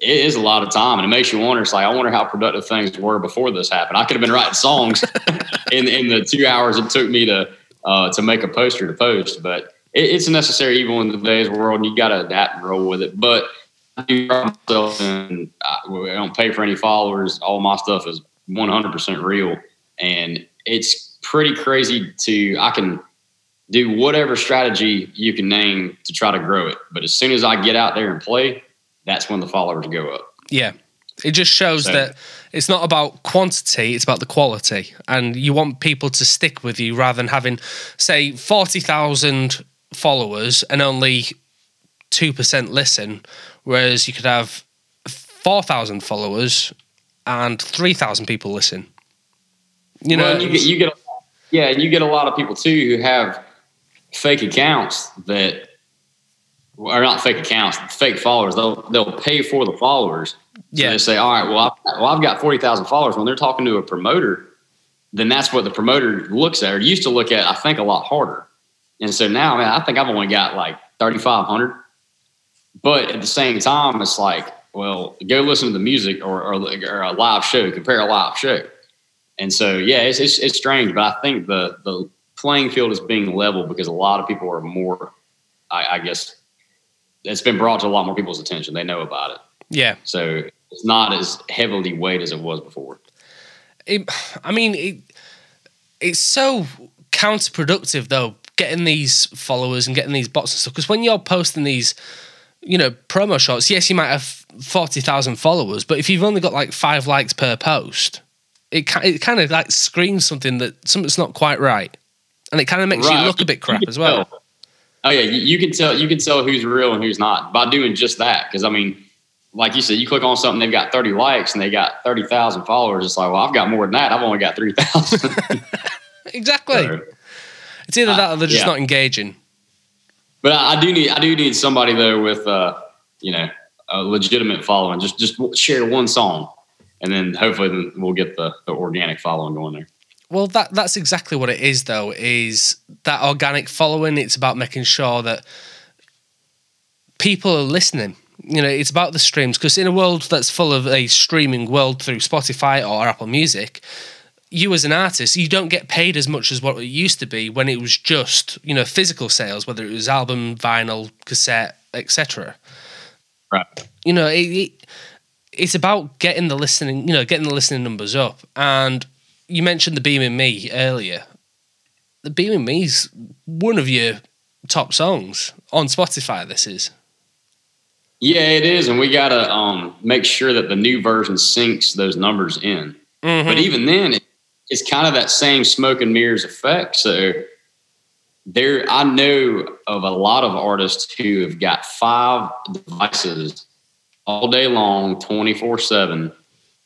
it is a lot of time, and it makes you wonder. It's like I wonder how productive things were before this happened. I could have been writing songs [laughs] in in the two hours it took me to uh, to make a poster to post, but it, it's a necessary evil in today's world, and you got to adapt and roll with it. But myself, and I, I don't pay for any followers. All my stuff is 100% real, and it's pretty crazy to I can do whatever strategy you can name to try to grow it. But as soon as I get out there and play, that's when the followers go up. Yeah. It just shows So- that it's not about quantity, it's about the quality. And you want people to stick with you rather than having, say, 40,000 followers and only 2% listen. Whereas you could have 4,000 followers and 3,000 people listen. You know, Well, you get you get yeah, and you get a lot of people too who have fake accounts that are not fake accounts, fake followers. They'll they'll pay for the followers. So Yeah. they say, all right, well, I've, well, I've got forty thousand followers. When they're talking to a promoter, then that's what the promoter looks at or used to look at. I think a lot harder. And so now, man, I think I've only got like thirty five hundred. But at the same time, it's like, well, go listen to the music or, or, or a live show. Compare a live show. And so, yeah, it's, it's, it's strange, but I think the, the playing field is being leveled because a lot of people are more, I, I guess, it's been brought to a lot more people's attention. They know about it. yeah. So it's not as heavily weighed as it was before. it, I mean, it, it's so counterproductive though, getting these followers and getting these bots and stuff. Because when you're posting these, you know, promo shots, yes, you might have forty thousand followers, but if you've only got like five likes per post, it it kind of like screams something that something's not quite right, and it kind of makes you look a bit crap as well. tell. Oh yeah, you, can tell you can tell who's real and who's not by doing just that. Because I mean, like you said, you click on something, they've got thirty likes and they got thirty thousand followers. It's like, well, I've got more than that. I've only got three thousand. [laughs] Exactly. It's either that or they're just uh, yeah. not engaging. But I, I do need I do need somebody though with uh, you know a legitimate following. Just just share one song, and then hopefully then we'll get the, the organic following going there. Well, that that's exactly what it is, though. Is that organic following? It's about making sure that people are listening. You know, it's about the streams because in a world that's full of a streaming world through Spotify or Apple Music, you as an artist, you don't get paid as much as what it used to be when it was just you know physical sales, whether it was album, vinyl, cassette, etc. Right. You know, it, it, it's about getting the listening, you know, getting the listening numbers up. And you mentioned the Beaming Me earlier. The Beaming is one of your top songs on Spotify. This is. Yeah, it is, and we gotta um, make sure that the new version syncs those numbers in. But even then, it, it's kind of that same smoke and mirrors effect. So there, I know of a lot of artists who have got five devices all day long, twenty four seven,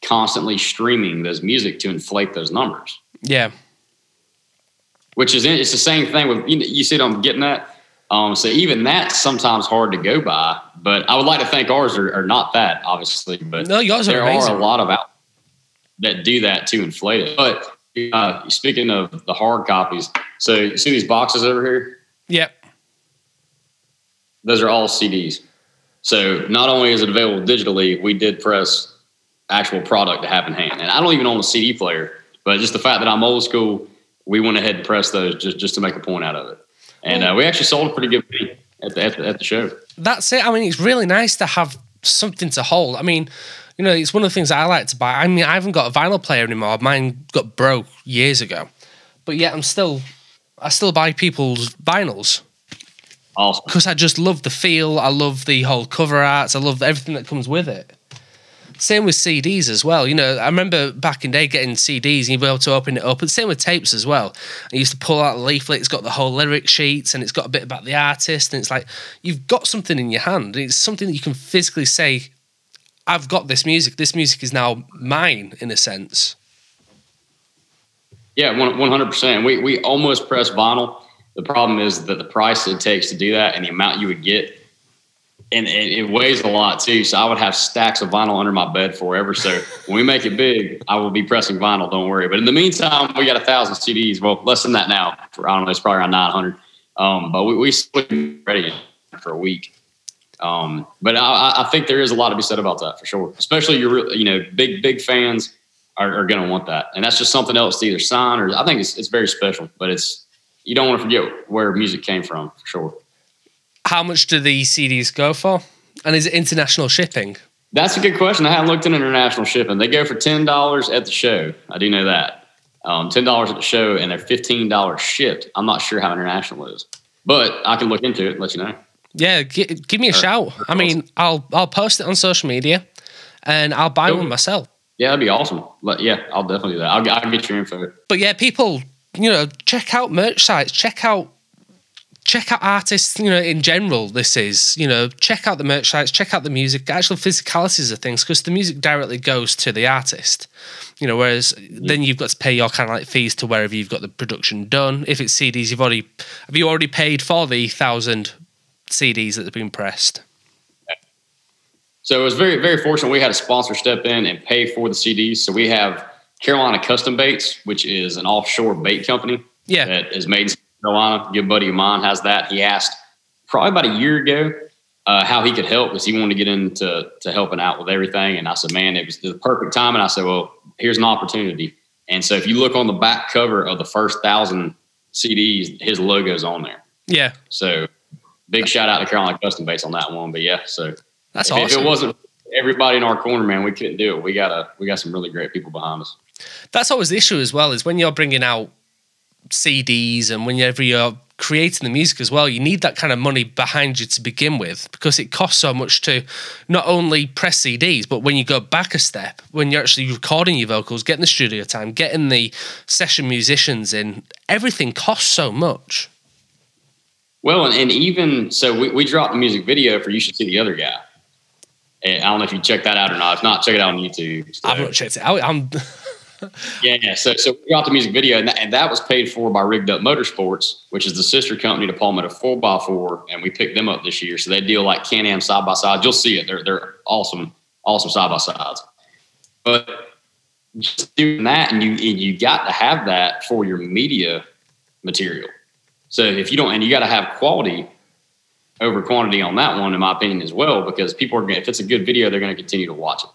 constantly streaming those music to inflate those numbers. Yeah, Which is it's the same thing with you, know, you see what I'm getting at. Um, so even that's sometimes hard to go by. But I would like to think ours are, are not that, obviously. But no, yours are there amazing. are a lot of out that do that to inflate it. But uh, speaking of the hard copies, so you see these boxes over here? Yep. Those are all CDs. So not only is it available digitally, we did press actual product to have in hand. And I don't even own a CD player, but just the fact that I'm old school, we went ahead and pressed those just, just to make a point out of it. And uh, we actually sold a pretty good at the, at the, at the show. That's it. I mean, it's really nice to have something to hold. I mean, you know, it's one of the things I like to buy. I mean, I haven't got a vinyl player anymore. Mine got broke years ago, but yet I'm still, I still buy people's vinyls. Awesome. because I just love the feel. I love the whole cover arts. I love everything that comes with it. Same with CDs as well. You know, I remember back in the day getting CDs and you'd be able to open it up. And same with tapes as well. I used to pull out the leaflet. It's got the whole lyric sheets and it's got a bit about the artist. And it's like you've got something in your hand. It's something that you can physically say, "I've got this music. This music is now mine." In a sense. Yeah, one hundred percent. We we almost press vinyl. The problem is that the price it takes to do that and the amount you would get, and it, it weighs a lot too. So I would have stacks of vinyl under my bed forever. So when we make it big, I will be pressing vinyl. Don't worry. But in the meantime, we got a thousand CDs. Well, less than that now. For, I don't know. It's probably around nine hundred. Um, but we we ready for a week. Um, but I, I think there is a lot to be said about that for sure. Especially your you know big big fans are, are going to want that, and that's just something else to either sign or I think it's it's very special. But it's you don't want to forget where music came from for sure. How much do the CDs go for? And is it international shipping? That's a good question. I haven't looked at international shipping. They go for ten dollars at the show. I do know that. Um, ten dollars at the show, and they're fifteen dollars shipped. I'm not sure how international is, but I can look into it and let you know. Yeah, gi- give me a shout. I mean, I'll I'll post it on social media, and I'll buy Cool. one myself. Yeah, that'd be awesome. But yeah, I'll definitely do that. I'll, I'll get your info. But yeah, people, you know, check out merch sites, check out check out artists, you know, in general, this is, you know, check out the merch sites, check out the music, actual physicalities of things, because the music directly goes to the artist. You know, whereas mm. then you've got to pay your kind of like fees to wherever you've got the production done. If it's CDs, you've already have you already paid for the thousand CDs that have been pressed? So it was very, very fortunate. We had a sponsor step in and pay for the CDs. So we have Carolina Custom Baits, which is an offshore bait company Yeah. that is made in Carolina. A good buddy of mine has that. He asked probably about a year ago uh, how he could help because he wanted to get into to helping out with everything. And I said, man, it was the perfect time. And I said, well, here's an opportunity. And so if you look on the back cover of the first thousand CDs, his logo's on there. Yeah. So big shout out to Carolina Custom Baits on that one. But yeah, so That's if, if it wasn't everybody in our corner, man, we couldn't do it. We got a we got some really great people behind us. That's always the issue as well, is when you're bringing out CDs and whenever you're creating the music as well, you need that kind of money behind you to begin with because it costs so much to not only press CDs, but when you go back a step, when you're actually recording your vocals, getting the studio time, getting the session musicians in, everything costs so much. Well, and, and even so, we, we dropped the music video for "You Should See the Other Guy." And I don't know if you check that out or not. If not, check it out on YouTube. So, I've not checked it out. I'm [laughs] yeah, yeah. So, so we dropped the music video, and that, and that was paid for by Rigged Up Motorsports, which is the sister company to Palmetto Four x Four, and we picked them up this year. So they deal like Can-Am side by side. You'll see it. They're they're awesome, awesome side by sides. But just doing that, and you and you got to have that for your media material. So if you don't, and you got to have quality over quantity on that one, in my opinion, as well, because people are going. If it's a good video, they're going to continue to watch it.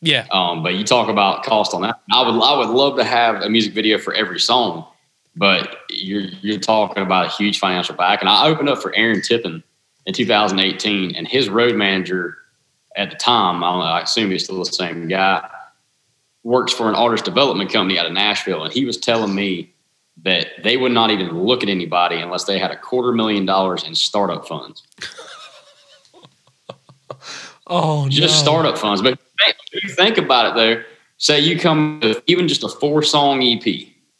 yeah. Um, but you talk about cost on that. I would I would love to have a music video for every song, but you're you're talking about a huge financial back. And I opened up for Aaron Tippin in 2018, and his road manager at the time, I don't know, I assume he's still the same guy, works for an artist development company out of Nashville, and he was telling me that they would not even look at anybody unless they had a quarter million dollars in startup funds [laughs] Oh just startup funds. But if you think about it, though, say you come with even just a four song EP,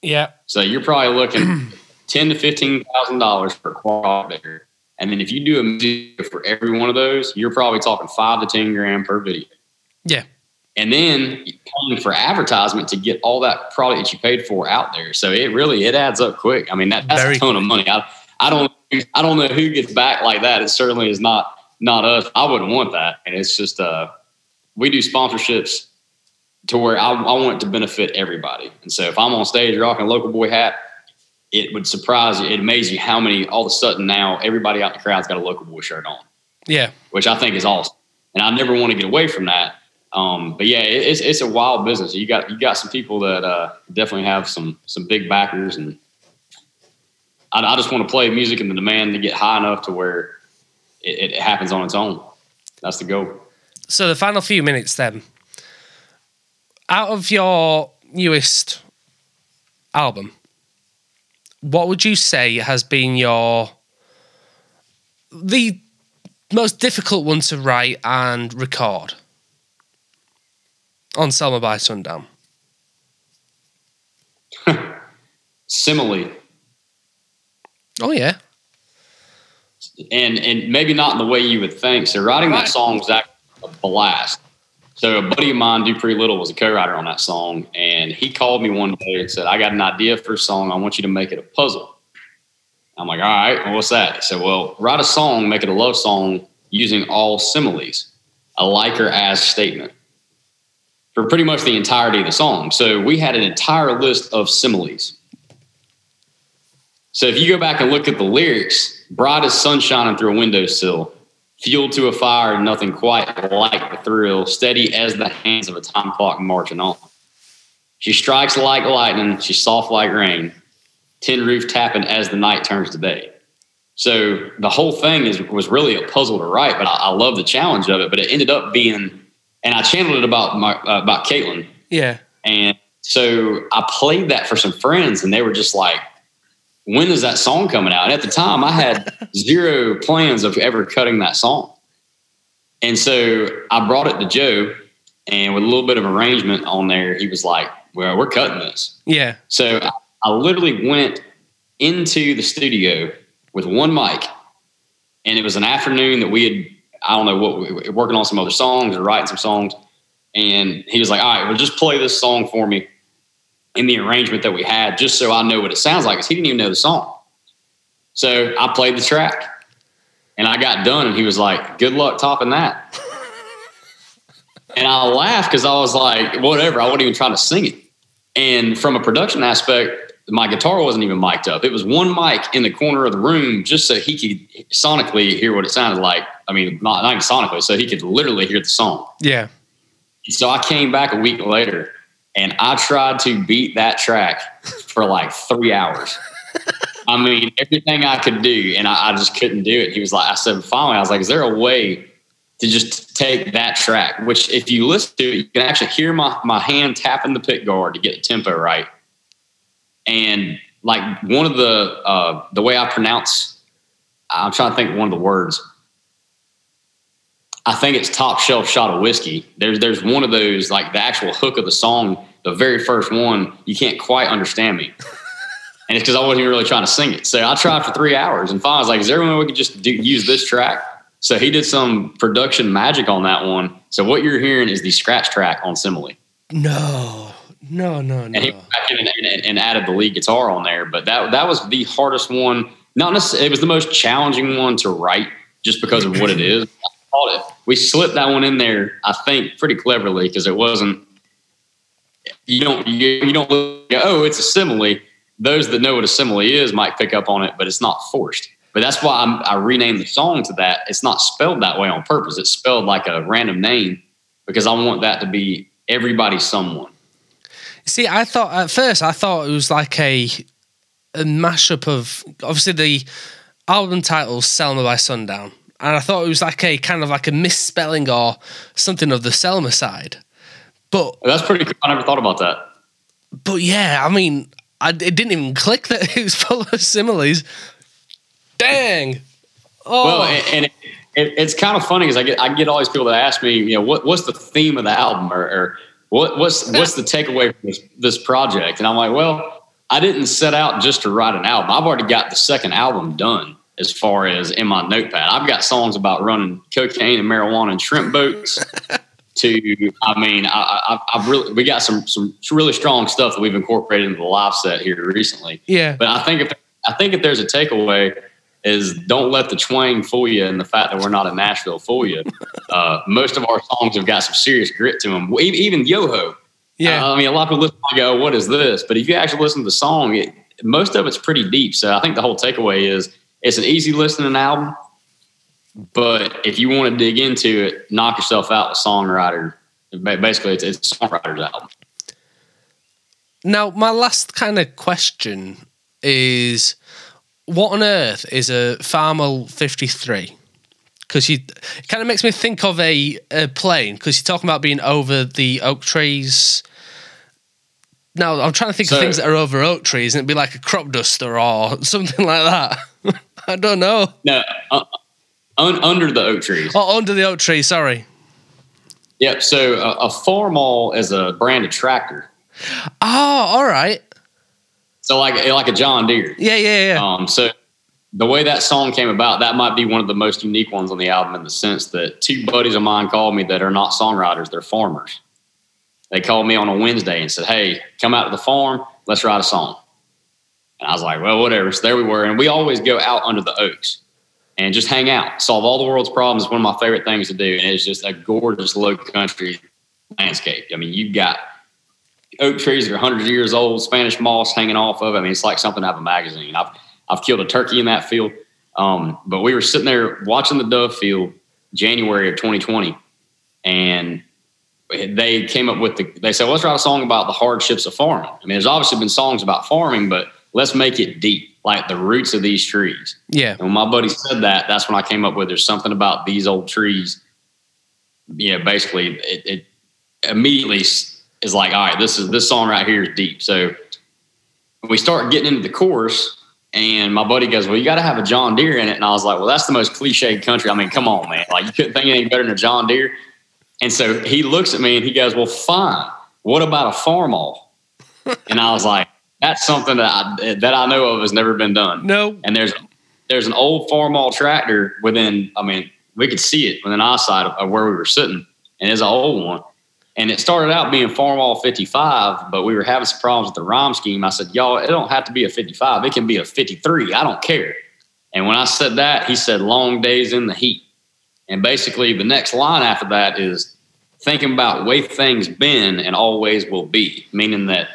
Yeah. so you're probably looking [clears throat] ten to fifteen thousand dollars for a quad there. And then if you do a video for every one of those, you're probably talking five to ten grand per video. Yeah. And then paying for advertisement to get all that product that you paid for out there. So it really it adds up quick. I mean that, that's Very a ton of money. I, I don't I don't know who gets back like that. It certainly is not not us. I wouldn't want that. And it's just uh we do sponsorships to where I, I want it to benefit everybody. And so if I'm on stage rocking a local boy hat, it would surprise you. It amaze you how many all of a sudden now everybody out in the crowd's got a local boy shirt on Yeah. which I think is awesome. And I never want to get away from that. Um, but yeah, it, it's it's a wild business. You got you got some people that uh, definitely have some some big backers, and I, I just want to play music and the demand to get high enough to where it, it happens on its own. That's the goal. So the final few minutes then. Out of your newest album, what would you say has been your the most difficult one to write and record on Selma by Sundown? [laughs] Simile, Oh yeah. and and maybe not in the way you would think. So writing Right. that song was actually a blast. So a buddy of mine, Dupree Little, was a co-writer on that song, and he called me one day and said, "I got an idea for a song. I want you to make it a puzzle." I'm like, "All right, well, what's that?" He said, "Well, write a song, make it a love song using all similes, a like or as statement." For pretty much the entirety of the song. So we had an entire list of similes. So if you go back and look at the lyrics, bright as sun shining through a windowsill, fueled to a fire, nothing quite like the thrill, steady as the hands of a time clock marching on. She strikes like lightning, she's soft like rain, tin roof tapping as the night turns to day. So the whole thing is was really a puzzle to write, but I, I love the challenge of it. But it ended up being, and I channeled it about my uh, about Caitlin, Yeah. and so I played that for some friends, and they were just like, when is that song coming out? And at the time, I had [laughs] zero plans of ever cutting that song. And so I brought it to Joe, and with a little bit of arrangement on there, he was like, "Well, we're cutting this." Yeah. So I, I literally went into the studio with one mic, and it was an afternoon that we had I don't know what working on some other songs or writing some songs, and he was like, "All right, well, just play this song for me." In the arrangement that we had, just so I know what it sounds like, because he didn't even know the song. So I played the track and I got done, and he was like, Good luck topping that. and I laughed because I was like, Whatever, I wasn't even trying to sing it. And from a production aspect, my guitar wasn't even mic'd up. It was one mic in the corner of the room just so he could sonically hear what it sounded like. I mean, not, not even sonically, so he could literally hear the song. Yeah. So I came back a week later and I tried to beat that track for like three hours. [laughs] I mean, everything I could do, and I, I, just couldn't do it. He was like, I said, finally, I was like, is there a way to just take that track? Which, if you listen to it, you can actually hear my, my hand tapping the pick guard to get the tempo right. And like one of the, uh, the way I pronounce, I'm trying to think one of the words. I think it's top shelf shot of whiskey. There's there's one of those like the actual hook of the song, the very first one. You can't quite understand me and it's because I wasn't even really trying to sing it. So I tried for three hours, and finally I was like, "Is there any way we could just do, use this track?" So he did some production magic on that one. So what you're hearing is the scratch track on Simile. No, no, no, no. And he went back in and, and, and, added the lead guitar on there, but that that was the hardest one. Not necessarily, it was the most challenging one to write, just because of what it is. It. We slipped that one in there, I think, pretty cleverly because it wasn't. You don't you, you don't look, oh it's a simile those that know what a simile is might pick up on it, but it's not forced. But that's why I'm, i renamed the song to that. It's not spelled that way on purpose. It's spelled like a random name because I want that to be everybody someone. See, I thought at first I thought it was like a a mashup of obviously the album title Selma by Sundown, and I thought it was like a kind of like a misspelling or something of the Selma side. But oh, that's pretty. cool. I never thought about that. But yeah, I mean, I, it didn't even click that [laughs] it was full of similes. Dang. Oh. Well, and, and it, it, it's kind of funny because I get I get all these people that ask me, you know, what what's the theme of the album or, or what what's what's the takeaway from this, this project? And I'm like, well, I didn't set out just to write an album. I've already got the second album done as far as in my notepad. I've got songs about running cocaine and marijuana and shrimp boats. [laughs] to I mean I, I really we got some some really strong stuff that we've incorporated into the live set here recently. Yeah. But I think if I think if there's a takeaway is don't let the twang fool you and the fact that we're not in Nashville fool you. [laughs] Uh, most of our songs have got some serious grit to them. Even Yoho. Yeah. Uh, I mean, a lot of people listen and go, "What is this?" But if you actually listen to the song, it, most of it's pretty deep. So I think the whole takeaway is it's an easy listening album but if you want to dig into it, knock yourself out with songwriter. Basically, it's, it's songwriter's album. Now, my last kind of question is what on earth is a Farmall 53? Because you it kind of makes me think of a, a plane because you're talking about being over the oak trees. Now, I'm trying to think so, of things that are over oak trees, and it'd be like a crop duster or [laughs] something like that. [laughs] I don't know. No, uh, Un, under the oak trees. Oh, under the oak tree. Sorry. Yep. So uh, a Farmall is a branded tractor. Oh, all right. So like like a John Deere. Yeah, yeah, yeah. Um, so the way that song came about, that might be one of the most unique ones on the album in the sense that two buddies of mine called me that are not songwriters, they're farmers. They called me on a Wednesday and said, Hey, come out to the farm, let's write a song. And I was like, Well, whatever. So there we were. And we always go out under the oaks and just hang out, solve all the world's problems. One of my favorite things to do, and it's just a gorgeous low country landscape. I mean, you've got oak trees that are hundreds of years old, Spanish moss hanging off of. It. I mean, it's like something out of a magazine. I've I've killed a turkey in that field, um, but we were sitting there watching the dove field January of 2020, and they came up with the. They said, "Let's write a song about the hardships of farming." I mean, there's obviously been songs about farming, but let's make it deep like the roots of these trees. Yeah. And when my buddy said that, that's when I came up with there's something about these old trees. Yeah, basically it, it immediately is like, all right, this is this song right here is deep. So we start getting into the chorus and my buddy goes, Well, you gotta have a John Deere in it. And I was like, Well, that's the most cliched country. I mean, come on, man. Like you couldn't think anything better than a John Deere. And so he looks at me and he goes, Well, fine. What about a farm Farmall? [laughs] and I was like, That's something that I, that I know of has never been done. No. And there's there's an old Farmall tractor within, I mean, we could see it within eyesight of, of where we were sitting. And it's an old one. And it started out being Farmall 55, but we were having some problems with the rhyme scheme. I said, Y'all, it don't have to be a 55. It can be a 53. I don't care. And when I said that, he said, Long days in the heat. And basically, the next line after that is thinking about way things been and always will be, meaning that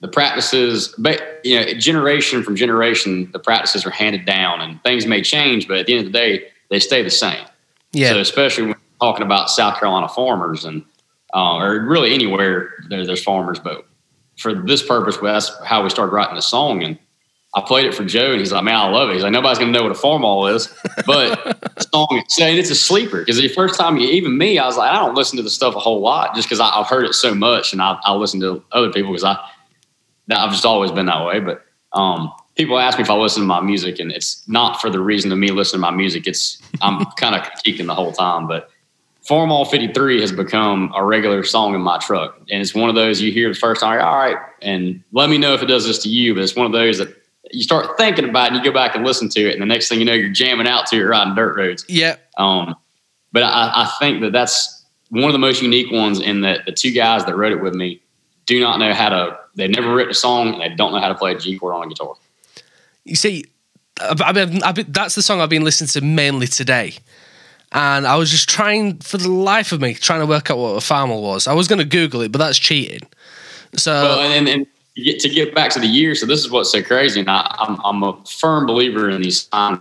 the practices, you know, generation from generation, the practices are handed down and things may change, but at the end of the day, they stay the same. Yeah. So especially when we're talking about South Carolina farmers and uh, or really anywhere there, there's farmers, but for this purpose, that's how we started writing the song. And I played it for Joe, and he's like, "Man, I love it." He's like, "Nobody's gonna know what a Farmall is," but [laughs] the song saying it's a sleeper because the first time, even me, I was like, I don't listen to the stuff a whole lot just because I've heard it so much, and I, I listen to other people because I I've just always been that way. But um, people ask me if I listen to my music, and it's not for the reason of me listening to my music. It's I'm [laughs] kind of critiquing the whole time, but. Farmall 53 has become a regular song in my truck. And it's one of those you hear the first time, all right, and let me know if it does this to you. But it's one of those that you start thinking about it and you go back and listen to it, and the next thing you know, you're jamming out to it riding dirt roads. Yeah. Um, but I, I think that that's one of the most unique ones in that the two guys that wrote it with me do not know how to. They've never written a song and they don't know how to play a G chord on a guitar. You see, I've been, I've been, that's the song I've been listening to mainly today. And I was just trying, for the life of me, trying to work out what a Farmall was. I was going to Google it, but that's cheating. So, well, and, and, to get, back to the year, so this is what's so crazy, and I, am I'm, I'm a firm believer in these signs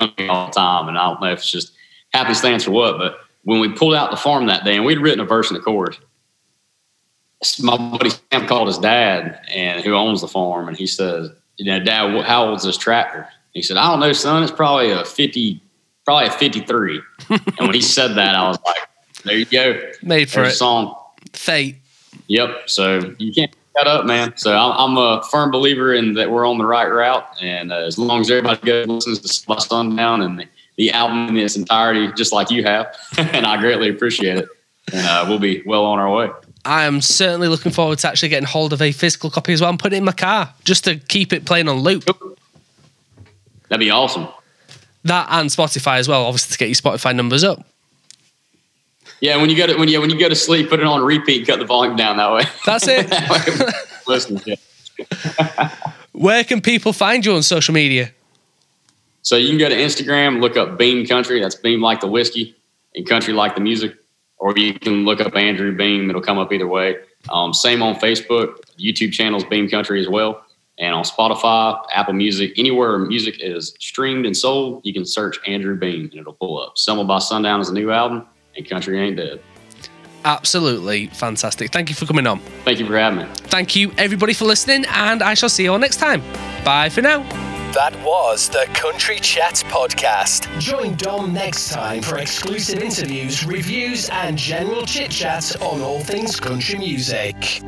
all the time, and I don't know if it's just happenstance or what, but when we pulled out the farm that day, and we'd written a verse in the chorus, my buddy Sam called his dad, and who owns the farm, and he says, "You know, Dad, how old's this tractor?" He said, "I don't know, son. It's probably a fifty, probably a fifty-three. and when he said that, I was like, "There you go, made for There's it." A song, Fate. Yep. So you can't cut up, man. So I'm, I'm, a firm believer in that we're on the right route, and uh, as long as everybody goes listens to my Sundown and the, the album in its entirety, just like you have, [laughs] and I greatly appreciate it, and uh, we'll be well on our way. I am certainly looking forward to actually getting hold of a physical copy as well and putting it in my car just to keep it playing on loop. That'd be awesome. That and Spotify as well, obviously to get your Spotify numbers up. Yeah, when you go to when you when you go to sleep, put it on repeat, cut the volume down that way. That's it. [laughs] Listen. [laughs] Where can people find you on social media? So you can go to Instagram, look up Beam Country. That's Beam like the whiskey and Country like the music. Or you can look up Andrew Beam. It'll come up either way. Um, same on Facebook. YouTube channels Beam Country as well. And on Spotify, Apple Music, anywhere music is streamed and sold, you can search Andrew Beam and it'll pull up. Selma by Sundown is a new album, and Country Ain't Dead. Absolutely fantastic. Thank you for coming on. Thank you for having me. Thank you, everybody, for listening, and I shall see you all next time. Bye for now. That was the Country Chat Podcast. Join Dom next time for exclusive interviews, reviews, and general chit chat on all things country music.